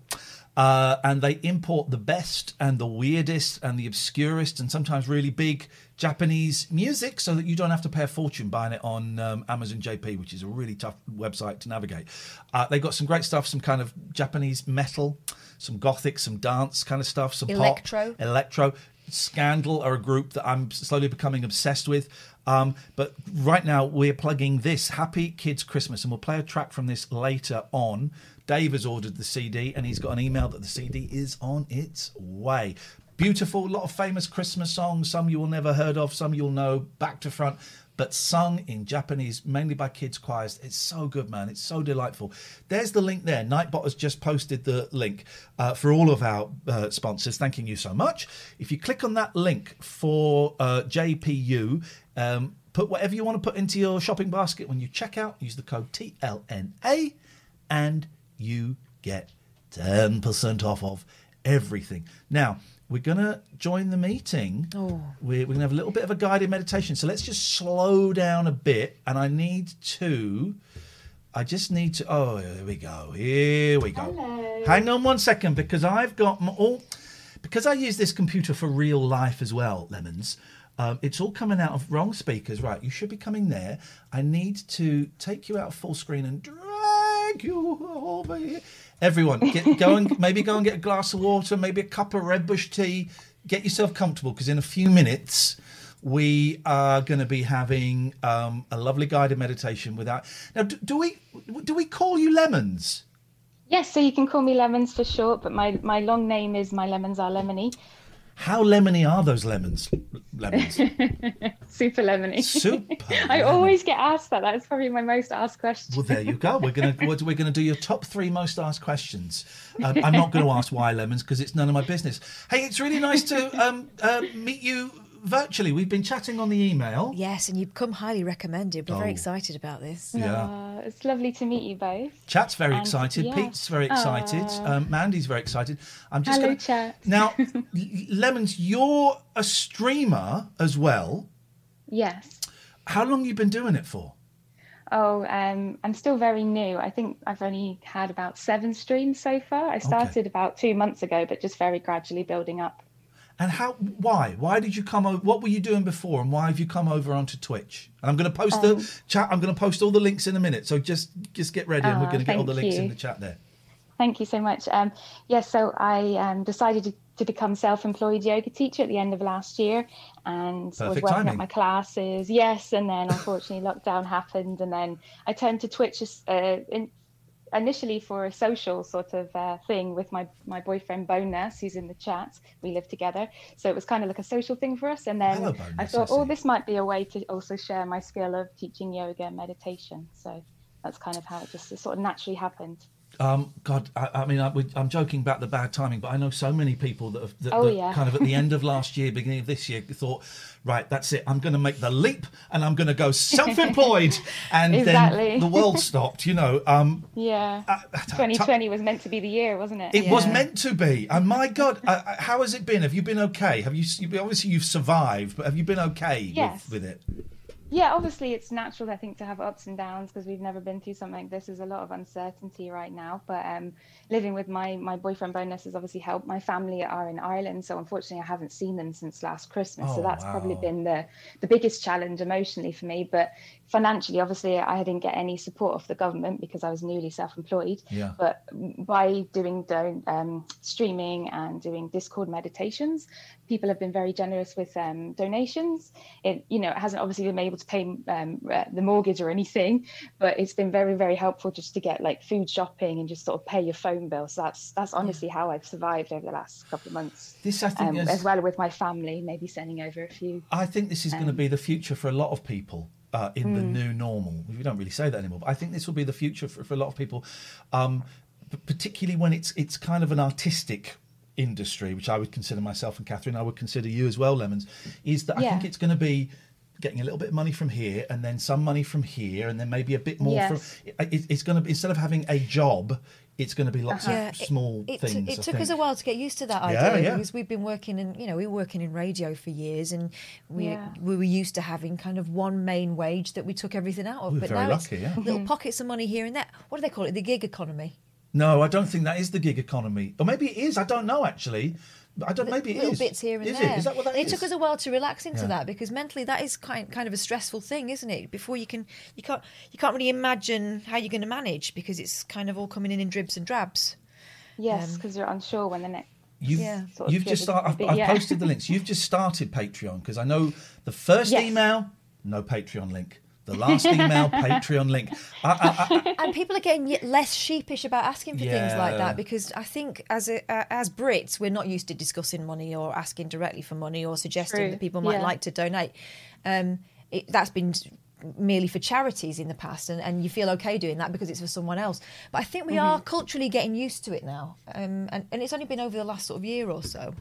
Uh, and they import the best and the weirdest and the obscurest and sometimes really big Japanese music so that you don't have to pay a fortune buying it on um, Amazon JP, which is a really tough website to navigate. Uh, they've got some great stuff, some kind of Japanese metal, some gothic, some dance kind of stuff, some pop, Electro. Scandal are a group that I'm slowly becoming obsessed with. Um, but right now we're plugging this Happy Kids Christmas, and we'll play a track from this later on. Dave has ordered the CD, and he's got an email that the CD is on its way. Beautiful, a lot of famous Christmas songs. Some you will never heard of, some you'll know back to front, but sung in Japanese, mainly by kids choirs. It's so good, man. It's so delightful. There's the link there. Nightbot has just posted the link uh, for all of our uh, sponsors. Thanking you so much. If you click on that link for uh, JPU, um, put whatever you want to put into your shopping basket when you check out. Use the code TLNA, and you get 10% off of everything. Now, we're going to join the meeting. Oh. We're, we're going to have a little bit of a guided meditation. So let's just slow down a bit. And I need to, I just need to, oh, here we go. Here we go. Hang on one second because I've got all, because I use this computer for real life as well, Lemons. Um, it's all coming out of wrong speakers. Right, you should be coming there. I need to take you out of full screen and drag you over here. Everyone, get, go and <laughs> maybe go and get a glass of water, maybe a cup of red bush tea. Get yourself comfortable because in a few minutes we are going to be having um, a lovely guided meditation. Without now, do, do we do we call you lemons? Yes, so you can call me Lemons for short, but my, my long name is My Lemons Are Lemony. How lemony are those lemons? Lemons. <laughs> Super lemony. Super <laughs> I always get asked that. That's probably my most asked question. Well, there you go. We're gonna <laughs> we're, we're gonna do your top three most asked questions. Um, I'm not going to ask why lemons because it's none of my business. Hey, it's really nice to um, uh, meet you virtually. We've been chatting on the email. Yes, and you've come highly recommended. We're very Oh. excited about this. Yeah. Uh, it's lovely to meet you both. Chat's very And- excited. yeah. Pete's very excited. Um, Mandy's very excited. I'm just Hello, going to chat. now, <laughs> lemons. You're a streamer as well. Yes. How long you been doing it for? Oh, um, I'm still very new. I think I've only had about seven streams so far. I started about two months ago, but just very gradually building up. And how? Why? Why did you come over? What were you doing before, and why have you come over onto Twitch? And I'm going to post Um, the chat. I'm going to post all the links in a minute. So just just get ready, and we're Ah, going to get all the links in the chat there. Thank you so much. Um, yes, so I um, decided to, to become self-employed yoga teacher at the end of last year, and was Perfect working timing. up my classes. Yes, and then unfortunately lockdown happened, and then I turned to Twitch uh, in, initially for a social sort of uh, thing with my my boyfriend Bonus, who's in the chat. We live together, so it was kind of like a social thing for us. And then Hello, I thought, I oh, this might be a way to also share my skill of teaching yoga and meditation. So that's kind of how it just sort of naturally happened. Um, God, I, I mean, I, I'm joking about the bad timing, but I know so many people that have that, Oh, that yeah. kind of at the <laughs> end of last year, beginning of this year, thought, right, that's it. I'm going to make the leap, and I'm going to go self-employed, <laughs> and Exactly. then the world stopped. You know, um, Yeah. 2020 was meant to be the year, wasn't it? It was meant to be. And my God, uh, uh, how has it been? Have you been okay? Have you you- obviously you've survived, but have you been okay Yes. with, with it? Yeah, obviously it's natural, I think, to have ups and downs because we've never been through something like this. There's a lot of uncertainty right now. But um, living with my my boyfriend bonus has obviously helped. My family are in Ireland, so unfortunately I haven't seen them since last Christmas. Oh, so that's probably been the the biggest challenge emotionally for me. But financially, obviously, I didn't get any support off the government because I was newly self-employed. Yeah. But by doing um, streaming and doing Discord meditations, people have been very generous with um, donations. It you know it hasn't obviously been able to pay um, uh, the mortgage or anything, but it's been very very helpful just to get like food shopping and just sort of pay your phone bill. So that's that's honestly how I've survived over the last couple of months. This, I think, um, as well with my family, maybe sending over a few. I think this is going to Um, be the future for a lot of people uh, in the Mm. new normal. We don't really say that anymore, but I think this will be the future for, for a lot of people, um, particularly when it's it's kind of an artistic industry, which I would consider myself and Catherine, I would consider you as well, Lemons. Is that I think it's going to be getting a little bit of money from here and then some money from here and then maybe a bit more Yes. from it, it's going to be instead of having a job it's going to be lots Yeah, of it- small it, things It I took us a while to get used to that idea yeah. because we've been working in, you know, we were working in radio for years, and we Yeah. we were used to having kind of one main wage that we took everything out of. We were but very now lucky, it's yeah. little Mm-hmm. pockets of money here and there. What do they call it? The gig economy. no I don't think that is the gig economy or maybe it is I don't know actually I don't maybe it little is bits here and is there. it is that what that and is? it took us a while to relax into Yeah. that because mentally that is kind kind of a stressful thing, isn't it? Before you can you can't you can't really imagine how you're going to manage because it's kind of all coming in in dribs and drabs. Yes, Um, because you're unsure when the next. You've, Yeah. sort of you've just started. I've, I've yeah. posted the links. <laughs> You've just started Patreon because I know the first Yes. email, no Patreon link. The last email, <laughs> Patreon link. I, I, I, and people are getting less sheepish about asking for things like that because I think as a, uh, as Brits we're not used to discussing money or asking directly for money or suggesting True, that people might yeah. like to donate. Um, it, that's been merely for charities in the past, and, and you feel okay doing that because it's for someone else. But I think we Mm-hmm. are culturally getting used to it now, um, and, and it's only been over the last sort of year or so.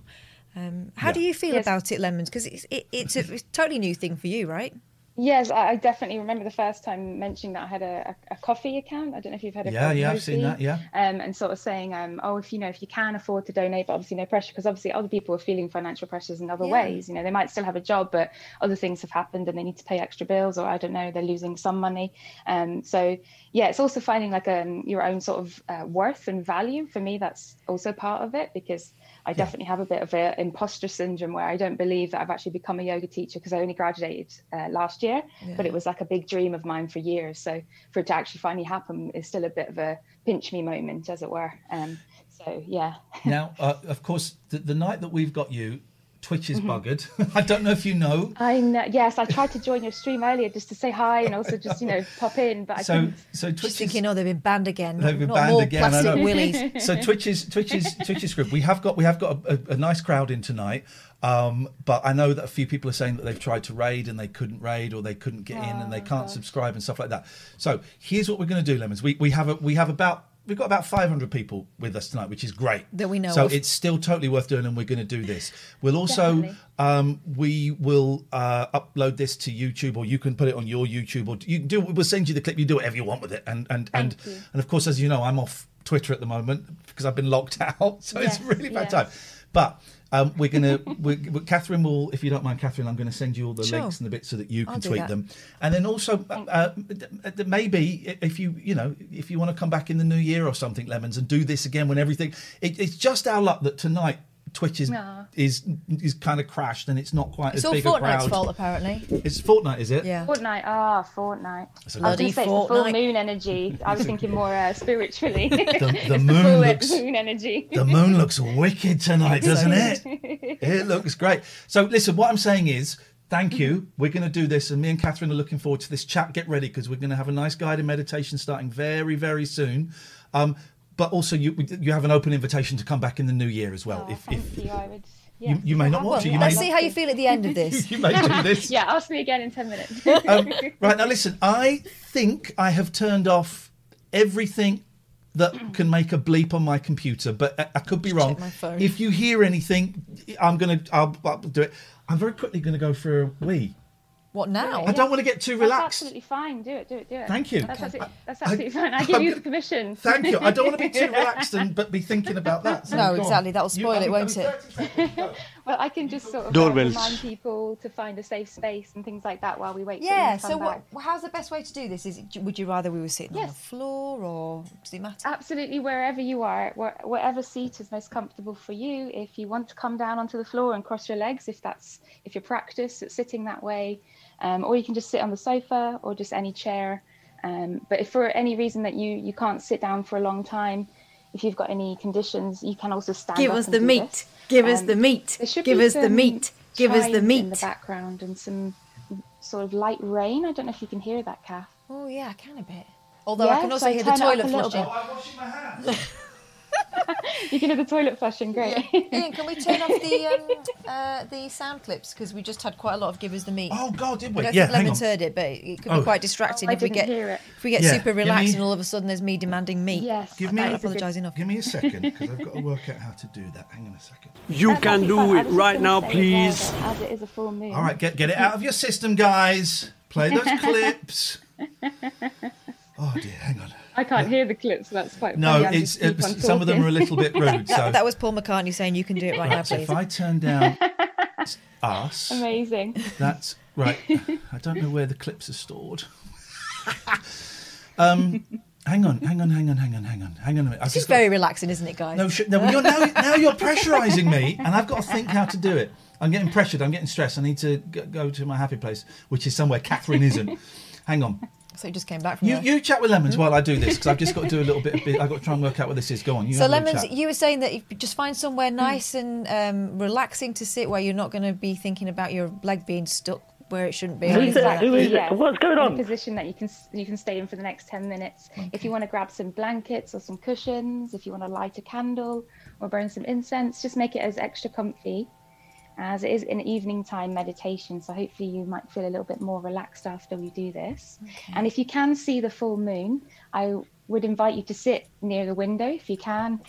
Um, how Yeah. do you feel Yes. about it, Lemons? Because it's it, it's a it's a totally new thing for you, right? Yes, I I definitely remember the first time mentioning that I had a, a, a Ko-fi account. I don't know if you've had a Yeah, Ko-fi yeah, I've seen that, yeah. Um, and sort of saying, um, oh, if you know, if you can afford to donate, but obviously no pressure, because obviously other people are feeling financial pressures in other Yeah. ways. You know, they might still have a job, but other things have happened and they need to pay extra bills, or I don't know, they're losing some money. Um, so yeah, it's also finding like um your own sort of uh, worth and value. For me, that's also part of it because I definitely have a bit of a imposter syndrome where I don't believe that I've actually become a yoga teacher because I only graduated uh, last year, but it was like a big dream of mine for years. So for it to actually finally happen is still a bit of a pinch me moment, as it were. Um, so yeah, <laughs> now, uh, of course, the, the night that we've got you, Twitch is Mhm. buggered. <laughs> I don't know if you know. I know. Yes, I tried to join your stream earlier just to say hi and also just you know <laughs> pop in, but I So, couldn't. so Twitch Just is thinking, oh, they've been banned again. They've been Not banned more again. I plastic know. willies. <laughs> so Twitch's Twitch's Twitch's script. We have got we have got a, a, a nice crowd in tonight. Um, but I know that a few people are saying that they've tried to raid and they couldn't raid or they couldn't get in and they Oh, can't subscribe and stuff like that. So here's what we're going to do, Lemons. We we have a we have about we've got about 500 people with us tonight, which is great. That we know So of. it's still totally worth doing, and we're going to do this. We'll also um, we will uh, upload this to YouTube, or you can put it on your YouTube, or you can do. We'll send you the clip. You do whatever you want with it, and and and you. and of course, as you know, I'm off Twitter at the moment because I've been locked <laughs> out, so it's Yes, really bad time. But um, we're gonna, we, we, Catherine will, if you don't mind, Catherine, I'm going to send you all the Sure. links and the bits so that you can tweet that. them, and then also uh, uh, maybe if you, you know, if you want to come back in the new year or something, lemons, and do this again when everything. It, it's just our luck that tonight Twitch is Aw. is is kind of crashed and it's not quite It's as all big a Fortnite's crowd. fault, apparently. It's Fortnite, is it? Yeah. Fortnite, ah, Fortnite. It's a I was bloody going to say it's full moon energy. I was thinking more uh, spiritually. The, <laughs> It's the the moon full looks moon energy. the moon looks wicked tonight, doesn't it? it? It looks great. So listen, what I'm saying is. Thank you. We're going to do this, and me and Catherine are looking forward to this chat. Get ready because we're going to have a nice guided meditation starting very, very soon. Um, but also, you you have an open invitation to come back in the new year as well. Oh, if, thank if you. I would. you, yes, you may I not have want to, you Let's may see how you feel at the end of <laughs> this. you may do <laughs> this. yeah, ask me again in 10 minutes. <laughs> um, right now, listen. I think I have turned off everything that can make a bleep on my computer, but I, I could be wrong. my phone. If you hear anything, I'm gonna. I'll, I'll do it. I'm very quickly going to go for a wee. What now? I don't want to get too That's relaxed. absolutely fine. Do it, do it, do it. Thank you. That's, Okay. absolutely, that's I- absolutely fine. I <laughs> give I'm you the permission. Thank you. I don't want to be too <laughs> relaxed and but be thinking about that. So <laughs> No, go on. exactly. That'll spoil I it, won't it? 30 seconds, go. Well, I can just sort of Doorbells. remind people to find a safe space and things like that while we wait. Yeah. For So them to come what? back. How's the best way to do this? Is it, would you rather we were sitting on the floor or does it matter? Absolutely, wherever you are, whatever seat is most comfortable for you. If you want to come down onto the floor and cross your legs, if that's if you're practiced at sitting that way, um, or you can just sit on the sofa or just any chair. Um, but if for any reason that you you can't sit down for a long time, if you've got any conditions, you can also stand. Give up us the meat. this. Give us Um, the meat. there should Give be us the meat. Give us the chimes in the background and some sort of light rain. I don't know if you can hear that, Kath. Oh yeah, I can a bit. Although I can also so hear the turn it up toilet a little flushing. bit. <laughs> <laughs> You can hear the toilet flushing. Great. Ian, can we turn off the <laughs> um, uh, the sound clips because we just had quite a lot of give us the meat. Oh God, did I we? don't Yeah, think hang Lemon's heard it, but it could Oh. be quite distracting Oh, if we didn't get if we get Yeah, super relaxed me- and all of a sudden there's me demanding meat. Yes. Give I me- can't Give me- apologise enough. Give me a <laughs> second because I've got to work out how to do that. Hang on a second. You That's can do fine. I it right now, say as well please. that As it is a full moon. All right, get get it out of your system, guys. Play those clips. Oh dear, hang on. I can't hear the clips. So that's quite No, funny. It's, just keep it's on some of them are a little bit <laughs> rude. So, That, that was Paul McCartney saying you can do it right now, right, so please. if I turn down <laughs> us, Amazing. that's right. I don't know where the clips are stored. um, hang on, hang on, hang on, hang on, hang on, hang on a minute. I've This is just got- very relaxing, isn't it, guys? No, sh- no you're, now, now you're pressurising me, and I've got to think how to do it. I'm getting pressured. I'm getting stressed. I need to g- go to my happy place, which is somewhere Catherine isn't. Hang on. So you just came back from You there. you chat with lemons while I do this because I've just got to do a little bit. Of, <laughs> bit- I've got to try and work out what this is. Go on. You so have a little lemons, you were saying that if you just find somewhere nice and um, relaxing to sit, where you're not going to be thinking about your leg being stuck where it shouldn't be. or Who's it? that. Who is it? Yeah, What's going on? in on? A position that you can you can stay in for the next ten minutes. If you want to grab some blankets or some cushions, if you want to light a candle or burn some incense, just make it as extra comfy as it is an evening time meditation. So hopefully you might feel a little bit more relaxed after we do this. And if you can see the full moon, I would invite you to sit near the window if you can.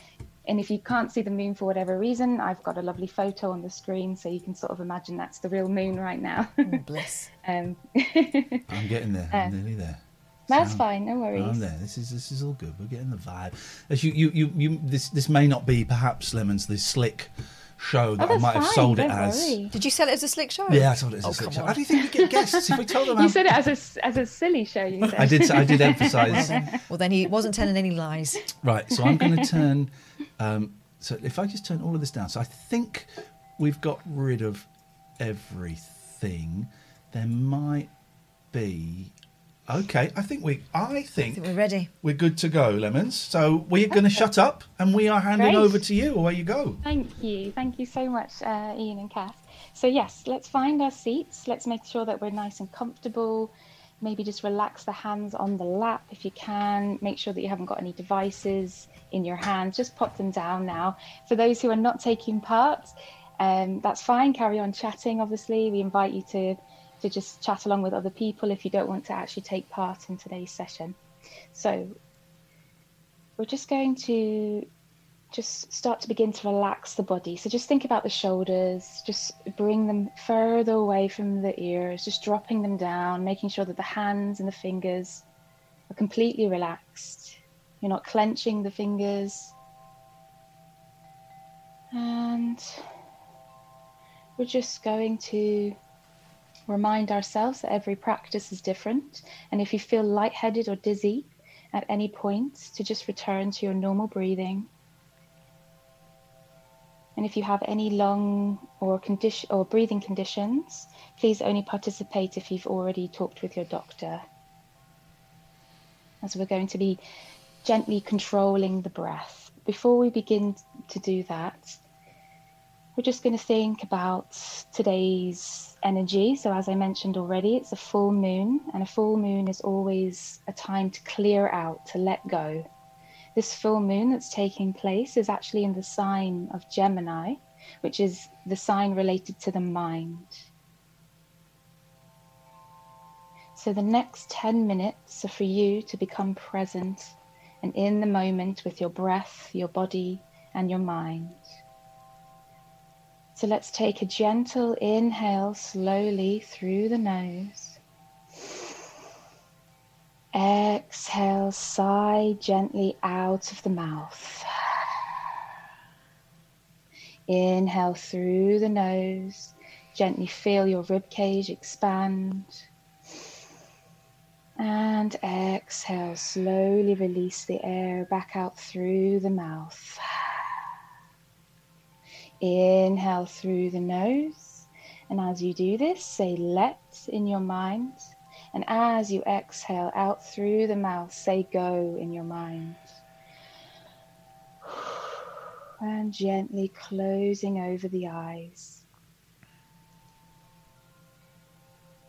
And if you can't see the moon for whatever reason, I've got a lovely photo on the screen so you can sort of imagine that's the real moon right now. Oh, bliss. <laughs> um, <laughs> I'm getting there. I'm <laughs> Uh, nearly there. that's Sound- fine, no worries. I'm there. This is this is all good. We're getting the vibe. As you you you, you this this may not be perhaps lemons the slick show that I Oh, that's might have sold it don't as. worry. Did you sell it as a slick show? Yeah, I told it as Oh, a slick show. on. How do you think we get guests if we <laughs> told them? You how- said it as a, as a silly show, you said. I did. I did <laughs> emphasise. Well, then he wasn't telling any lies. Right, so I'm going <laughs> to turn. Um, so if I just turn all of this down, so I think we've got rid of everything. There might be. Okay, I think we. I I think think we're ready. we're good to go, lemons. So we're going to shut up, and we are handing Great. over to you. Away you go. Thank you. Thank you so much, uh, Ian and Kath. So, yes, let's find our seats. Let's make sure that we're nice and comfortable. Maybe just relax the hands on the lap if you can. Make sure that you haven't got any devices in your hands. Just pop them down now. For those who are not taking part, um, that's fine. Carry on chatting, obviously. We invite you to, to just chat along with other people if you don't want to actually take part in today's session. So, we're just going to just start to begin to relax the body. So just think about the shoulders, just bring them further away from the ears, just dropping them down, making sure that the hands and the fingers are completely relaxed. You're not clenching the fingers. And we're just going to remind ourselves that every practice is different. And if you feel lightheaded or dizzy at any point, to just return to your normal breathing. And if you have any lung or condition or breathing conditions, please only participate if you've already talked with your doctor. As we're going to be gently controlling the breath. Before we begin to do that, we're just going to think about today's energy. So, as I mentioned already, it's a full moon, and a full moon is always a time to clear out, to let go. This full moon that's taking place is actually in the sign of Gemini, which is the sign related to the mind. So, the next 10 minutes are for you to become present and in the moment with your breath, your body, and your mind. So let's take a gentle inhale slowly through the nose. Exhale, sigh gently out of the mouth. Inhale through the nose. Gently feel your rib cage expand. And exhale, slowly release the air back out through the mouth. Inhale through the nose. And as you do this, say let in your mind. And as you exhale out through the mouth, say go in your mind. And gently closing over the eyes.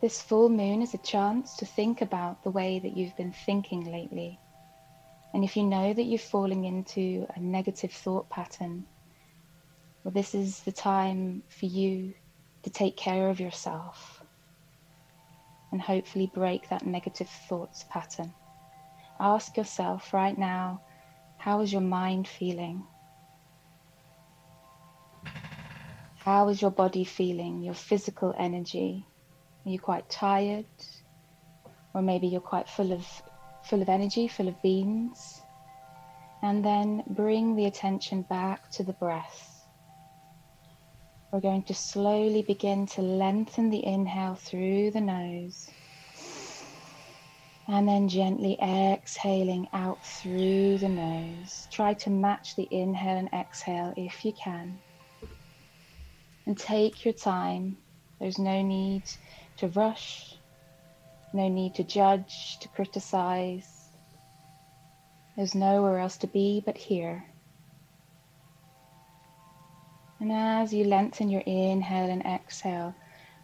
This full moon is a chance to think about the way that you've been thinking lately. And if you know that you're falling into a negative thought pattern, well, this is the time for you to take care of yourself and hopefully break that negative thoughts pattern. Ask yourself right now how is your mind feeling? How is your body feeling, your physical energy? Are you quite tired? Or maybe you're quite full of full of energy, full of beans. And then bring the attention back to the breath. We're going to slowly begin to lengthen the inhale through the nose. And then gently exhaling out through the nose. Try to match the inhale and exhale if you can. And take your time. There's no need to rush, no need to judge, to criticize. There's nowhere else to be but here. And as you lengthen your inhale and exhale,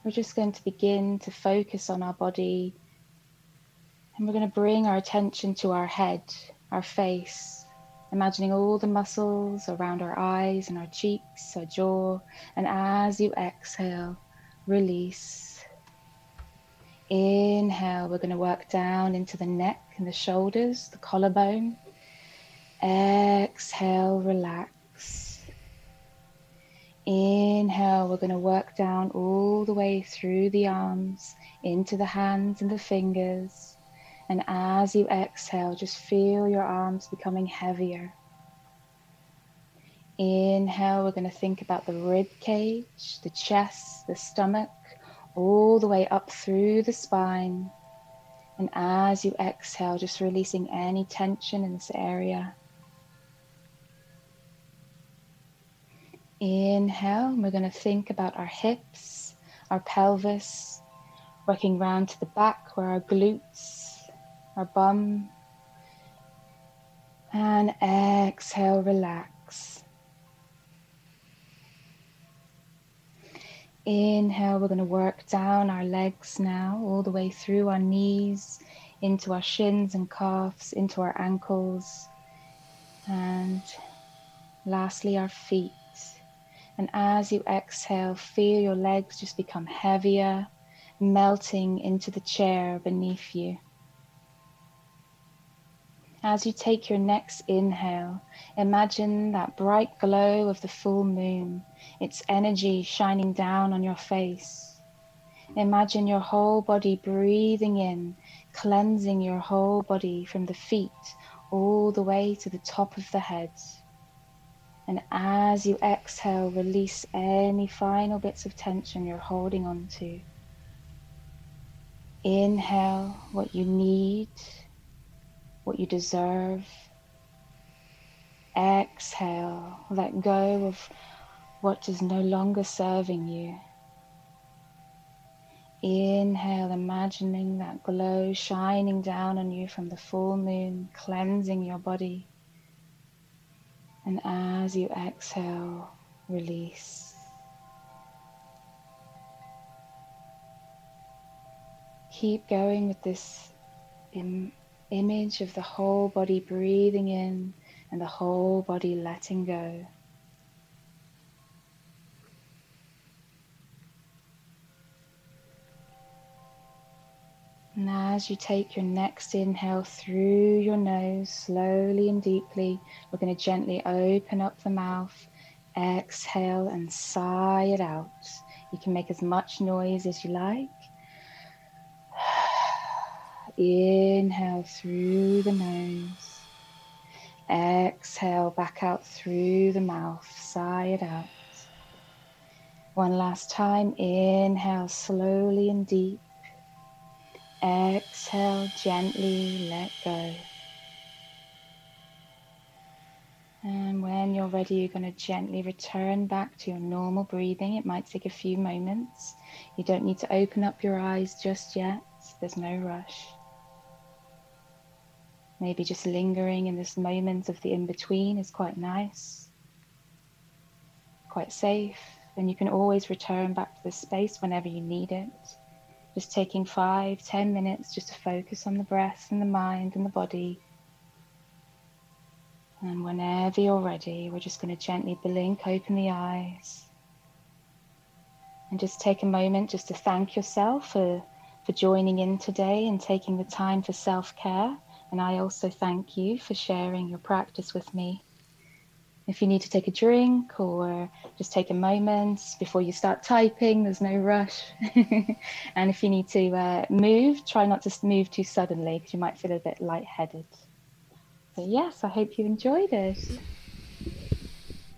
we're just going to begin to focus on our body. And we're going to bring our attention to our head, our face, imagining all the muscles around our eyes and our cheeks, our jaw. And as you exhale, release. Inhale, we're going to work down into the neck and the shoulders, the collarbone. Exhale, relax. Inhale, we're going to work down all the way through the arms, into the hands and the fingers. And as you exhale, just feel your arms becoming heavier. Inhale, we're going to think about the rib cage, the chest, the stomach, all the way up through the spine. And as you exhale, just releasing any tension in this area. Inhale, we're going to think about our hips, our pelvis, working round to the back where our glutes, our bum. And exhale, relax. Inhale, we're going to work down our legs now, all the way through our knees, into our shins and calves, into our ankles, and lastly, our feet. And as you exhale, feel your legs just become heavier, melting into the chair beneath you. As you take your next inhale, imagine that bright glow of the full moon, its energy shining down on your face. Imagine your whole body breathing in, cleansing your whole body from the feet all the way to the top of the head. And as you exhale, release any final bits of tension you're holding on to. Inhale what you need, what you deserve. Exhale, let go of what is no longer serving you. Inhale, imagining that glow shining down on you from the full moon, cleansing your body. And as you exhale, release. Keep going with this Im- image of the whole body breathing in and the whole body letting go. And as you take your next inhale through your nose, slowly and deeply, we're going to gently open up the mouth, exhale, and sigh it out. You can make as much noise as you like. Inhale through the nose, exhale back out through the mouth, sigh it out. One last time, inhale slowly and deep. Exhale, gently let go. And when you're ready, you're going to gently return back to your normal breathing. It might take a few moments. You don't need to open up your eyes just yet, there's no rush. Maybe just lingering in this moment of the in between is quite nice, quite safe. And you can always return back to this space whenever you need it. Just taking five, ten minutes just to focus on the breath and the mind and the body. And whenever you're ready, we're just going to gently blink open the eyes. And just take a moment just to thank yourself for, for joining in today and taking the time for self care. And I also thank you for sharing your practice with me. If you need to take a drink or just take a moment before you start typing, there's no rush. <laughs> and if you need to uh, move, try not to move too suddenly because you might feel a bit lightheaded. So, yes, I hope you enjoyed it.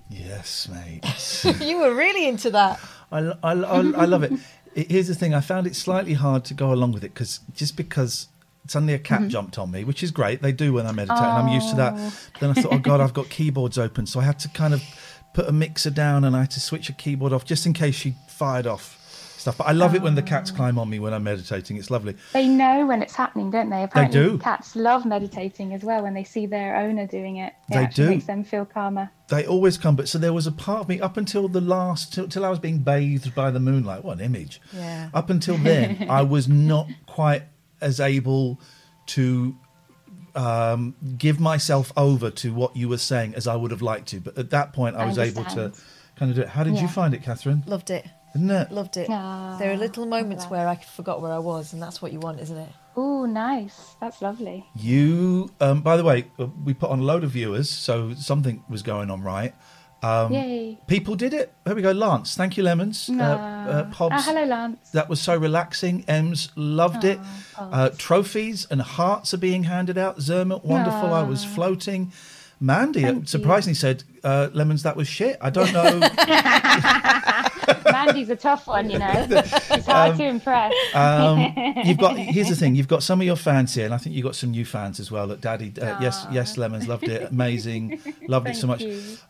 Yes, mate. <laughs> you were really into that. I, I, I, I love it. It- Here's the thing: I found it slightly hard to go along with it because just because suddenly a cat Mhm. jumped on me, which is great. They do when I meditate, and I'm used to that. Oh. But then I thought, oh god, I've got <laughs> keyboards open, so I had to kind of put a mixer down and I had to switch a keyboard off just in case she fired off stuff. But I love it when the cats climb on me when I'm meditating. It's lovely. They know when it's happening, don't they? Apparently, do. cats love meditating as well when they see their owner doing it. It They do. makes them feel calmer. They always come, but so there was a part of me up until the last, till, till I was being bathed by the moonlight. What an image! Yeah. Up until then, <laughs> I was not quite as able to um, give myself over to what you were saying as I would have liked to. But at that point, I I was able to kind of do it. How did Yeah. you find it, Catherine? Loved it. Isn't it? Loved it. there are little moments where I forgot where I was, and that's what you want, isn't it? Oh, nice. That's lovely. You, um, by the way, uh, we put on a load of viewers, so something was going on right. Um, Yay. People did it. There we go. Lance, thank you, Lemons. No. Uh, uh, Ah, hello, Lance. That was so relaxing. Ems loved it. Oh, Uh, trophies and hearts are being handed out. Zermatt, wonderful. I was floating. Mandy uh, surprisingly said, uh, Lemons, that was shit. I don't know. <laughs> Mandy's a tough one, you know. It's hard Um, to impress. um, you've got <laughs> here's the thing. You've got some of your fans here, and I think you've got some new fans as well. That Daddy, uh, yes, yes, Lemons loved it. Amazing, <laughs> loved it so Thank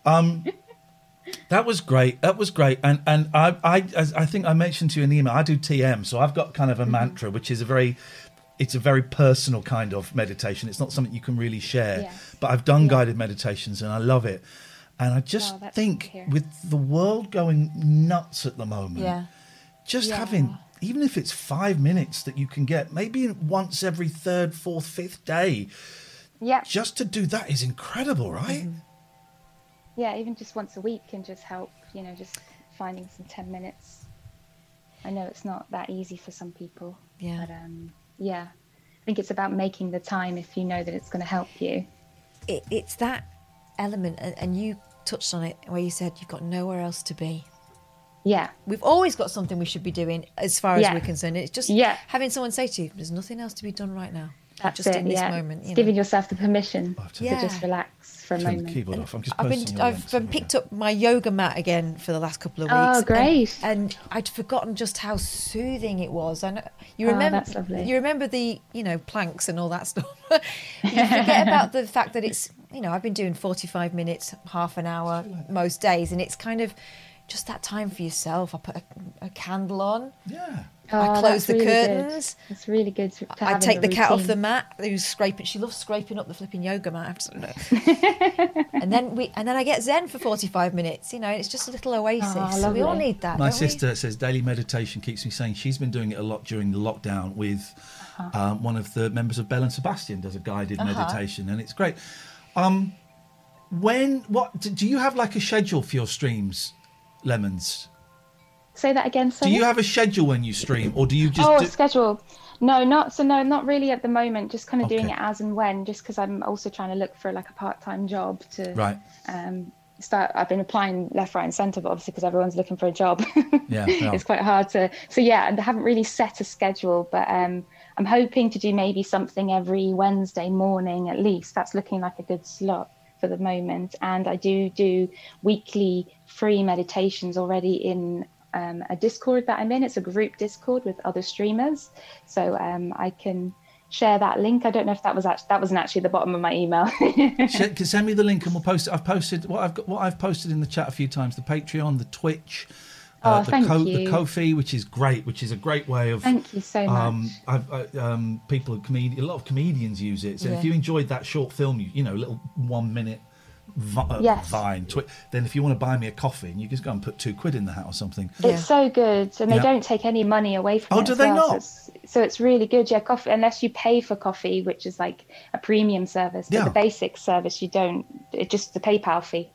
much. That was great. That was great. And and I I as I think I mentioned to you in the email. I do TM, so I've got kind of a mm-hmm. mantra, which is a very it's a very personal kind of meditation. It's not something you can really share. But I've done guided meditations, and I love it. And I just Oh, think good to hear. with the world going nuts at the moment, Yeah. just Yeah. having even if it's five minutes that you can get maybe once every third fourth fifth day Yeah. just to do that is incredible right mm-hmm. Yeah, even just once a week can just help, you know, just finding some 10 minutes. I know it's not that easy for some people. Yeah. But um, yeah, I think it's about making the time if you know that it's going to help you. it, it's that element, and, and you touched on it where you said you've got nowhere else to be. Yeah. We've always got something we should be doing as far as Yeah. we're concerned. It's just Yeah. having someone say to you, there's nothing else to be done right now. That's just it, in this yeah. moment. You know. giving yourself the permission to Yeah. just relax for a Turn the moment. keyboard off. I'm just I've been I've been picked up my yoga mat again for the last couple of oh, weeks. Oh, and- great. And, I'd forgotten just how soothing it was. I know you Oh, remember that's lovely. you remember the you know planks and all that <laughs> stuff. you forget about the fact that it's you know I've been doing forty five minutes, half an hour most days, and it's kind of just that time for yourself. I put a, a candle on. Yeah. Oh, I close the really good. curtains. It's really good to, to I take the cat off the mat. Who's scraping? She loves scraping up the flipping yoga mat. I have to- and then we, and then I get zen for forty-five minutes. You know, it's just a little oasis. Oh, we all need that. My don't we? sister says daily meditation keeps me sane. She's been doing it a lot during the lockdown with Uh-huh. um, one of the members of Belle and Sebastian does a guided Uh-huh. meditation, and it's great. Um, when what do do you have like a schedule for your streams, Lemons? Say that again. Do you have a schedule when you stream, or do you just? oh, do- a schedule. No, not so. No, not really at the moment. Just kind of doing it as and when. Just because I'm also trying to look for like a part-time job to Right. um, start. I've been applying left, right, and centre, but obviously because everyone's looking for a job, Yeah, <laughs> yeah. it's quite hard to. So yeah, and I haven't really set a schedule, but um, I'm hoping to do maybe something every Wednesday morning at least. That's looking like a good slot for the moment. And I do do weekly free meditations already in um, a Discord that I'm in. It's a group Discord with other streamers, so um, I can share that link. I don't know if that was actually that wasn't actually the bottom of my email. <laughs> Send me the link and we'll post it. I've posted what I've got. What I've posted in the chat a few times: the Patreon, the Twitch, Oh, the, thank the you. Ko-fi, which is great. Which is a great way of. Thank you so much. Um, I've, I, um, people, comedi- a lot of comedians use it. So if you enjoyed that short film, you, you know, little one minute vi- uh, Yes. Vine, twi- then if you want to buy me a coffee, and you just go and put two quid in the hat or something. It's so good, and they Yeah. don't take any money away from Oh, it. do as they well, not? So it's, so it's really good. Yeah, coffee unless you pay for coffee, which is like a premium service. But Yeah. the basic service, you don't. It's just the PayPal fee.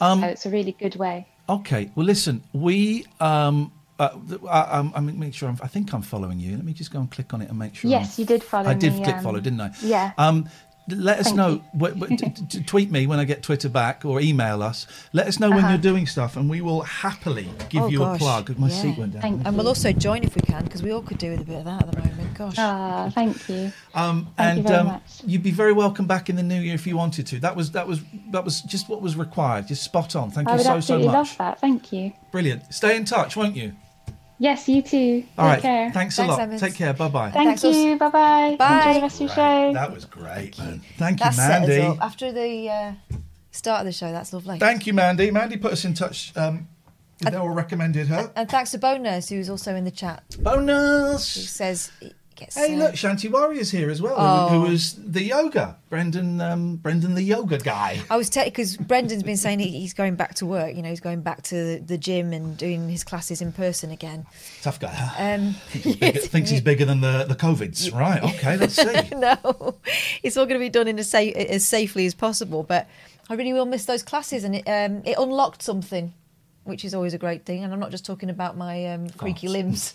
Um, so it's a really good way. Okay. Well, listen, we. Um, uh, I, I'm, I'm make sure. I'm, I think I'm following you. Let me just go and click on it and make sure. Yes, I'm- you did follow I did me, click um, follow, didn't I? yeah. Um, let us Thank know. you. What, what, t- t- tweet me when I get Twitter back, or email us. Let us know when Uh-huh. you're doing stuff, and we will happily give Oh, you gosh. a plug. My Yeah. seat went down. Thank And we'll also join if we can because we all could do with a bit of that at the moment. Gosh. Ah, thank you. Um, Thank you and very um, much. you'd be very welcome back in the new year if you wanted to. That was that was that was just what was required. Just spot on. Thank I you would so so absolutely love that. Thank you. Brilliant. Stay in touch, won't you? Yes, you too. All Take right. care. Thanks a lot. Take care. Bye bye. Thank you. Bye bye. Bye. Enjoy the rest of your show. That was great, man. Thank you, That set us Mandy. up after the uh, start of the show. That's lovely. Thank you, Mandy. Mandy put us in touch. Um, they all recommended her. And thanks to Bo Nurse, who's also in the chat. Bo Nurse. Who says he gets. Hey, uh, look, Shanti Warrior's here as well, who- Oh. who, was the yoga, Brendan, um, Brendan the yoga guy. I was because Brendan's been saying he, he's going back to work. You know, he's going back to the gym and doing his classes in person again. Tough guy. huh? Um, <laughs> Bigger- thinks he's bigger than the the covids. Right? Okay, let's see. <laughs> no, it's all going to be done in as, sa- as safely as possible. But I really will miss those classes, and it um, it unlocked something, which is always a great thing. And I'm not just talking about my um, creaky limbs.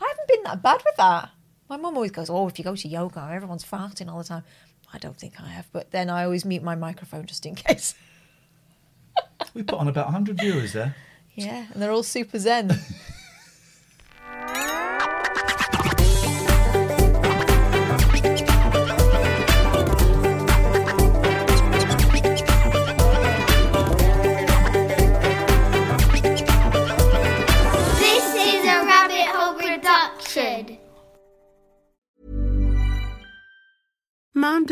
I haven't been that bad with that. My mum always goes, "Oh, if you go to yoga, everyone's farting all the time." I don't think I have, but then I always mute my microphone just in <laughs> case. We put on about 100 viewers there. Yeah, and they're all super zen. <laughs>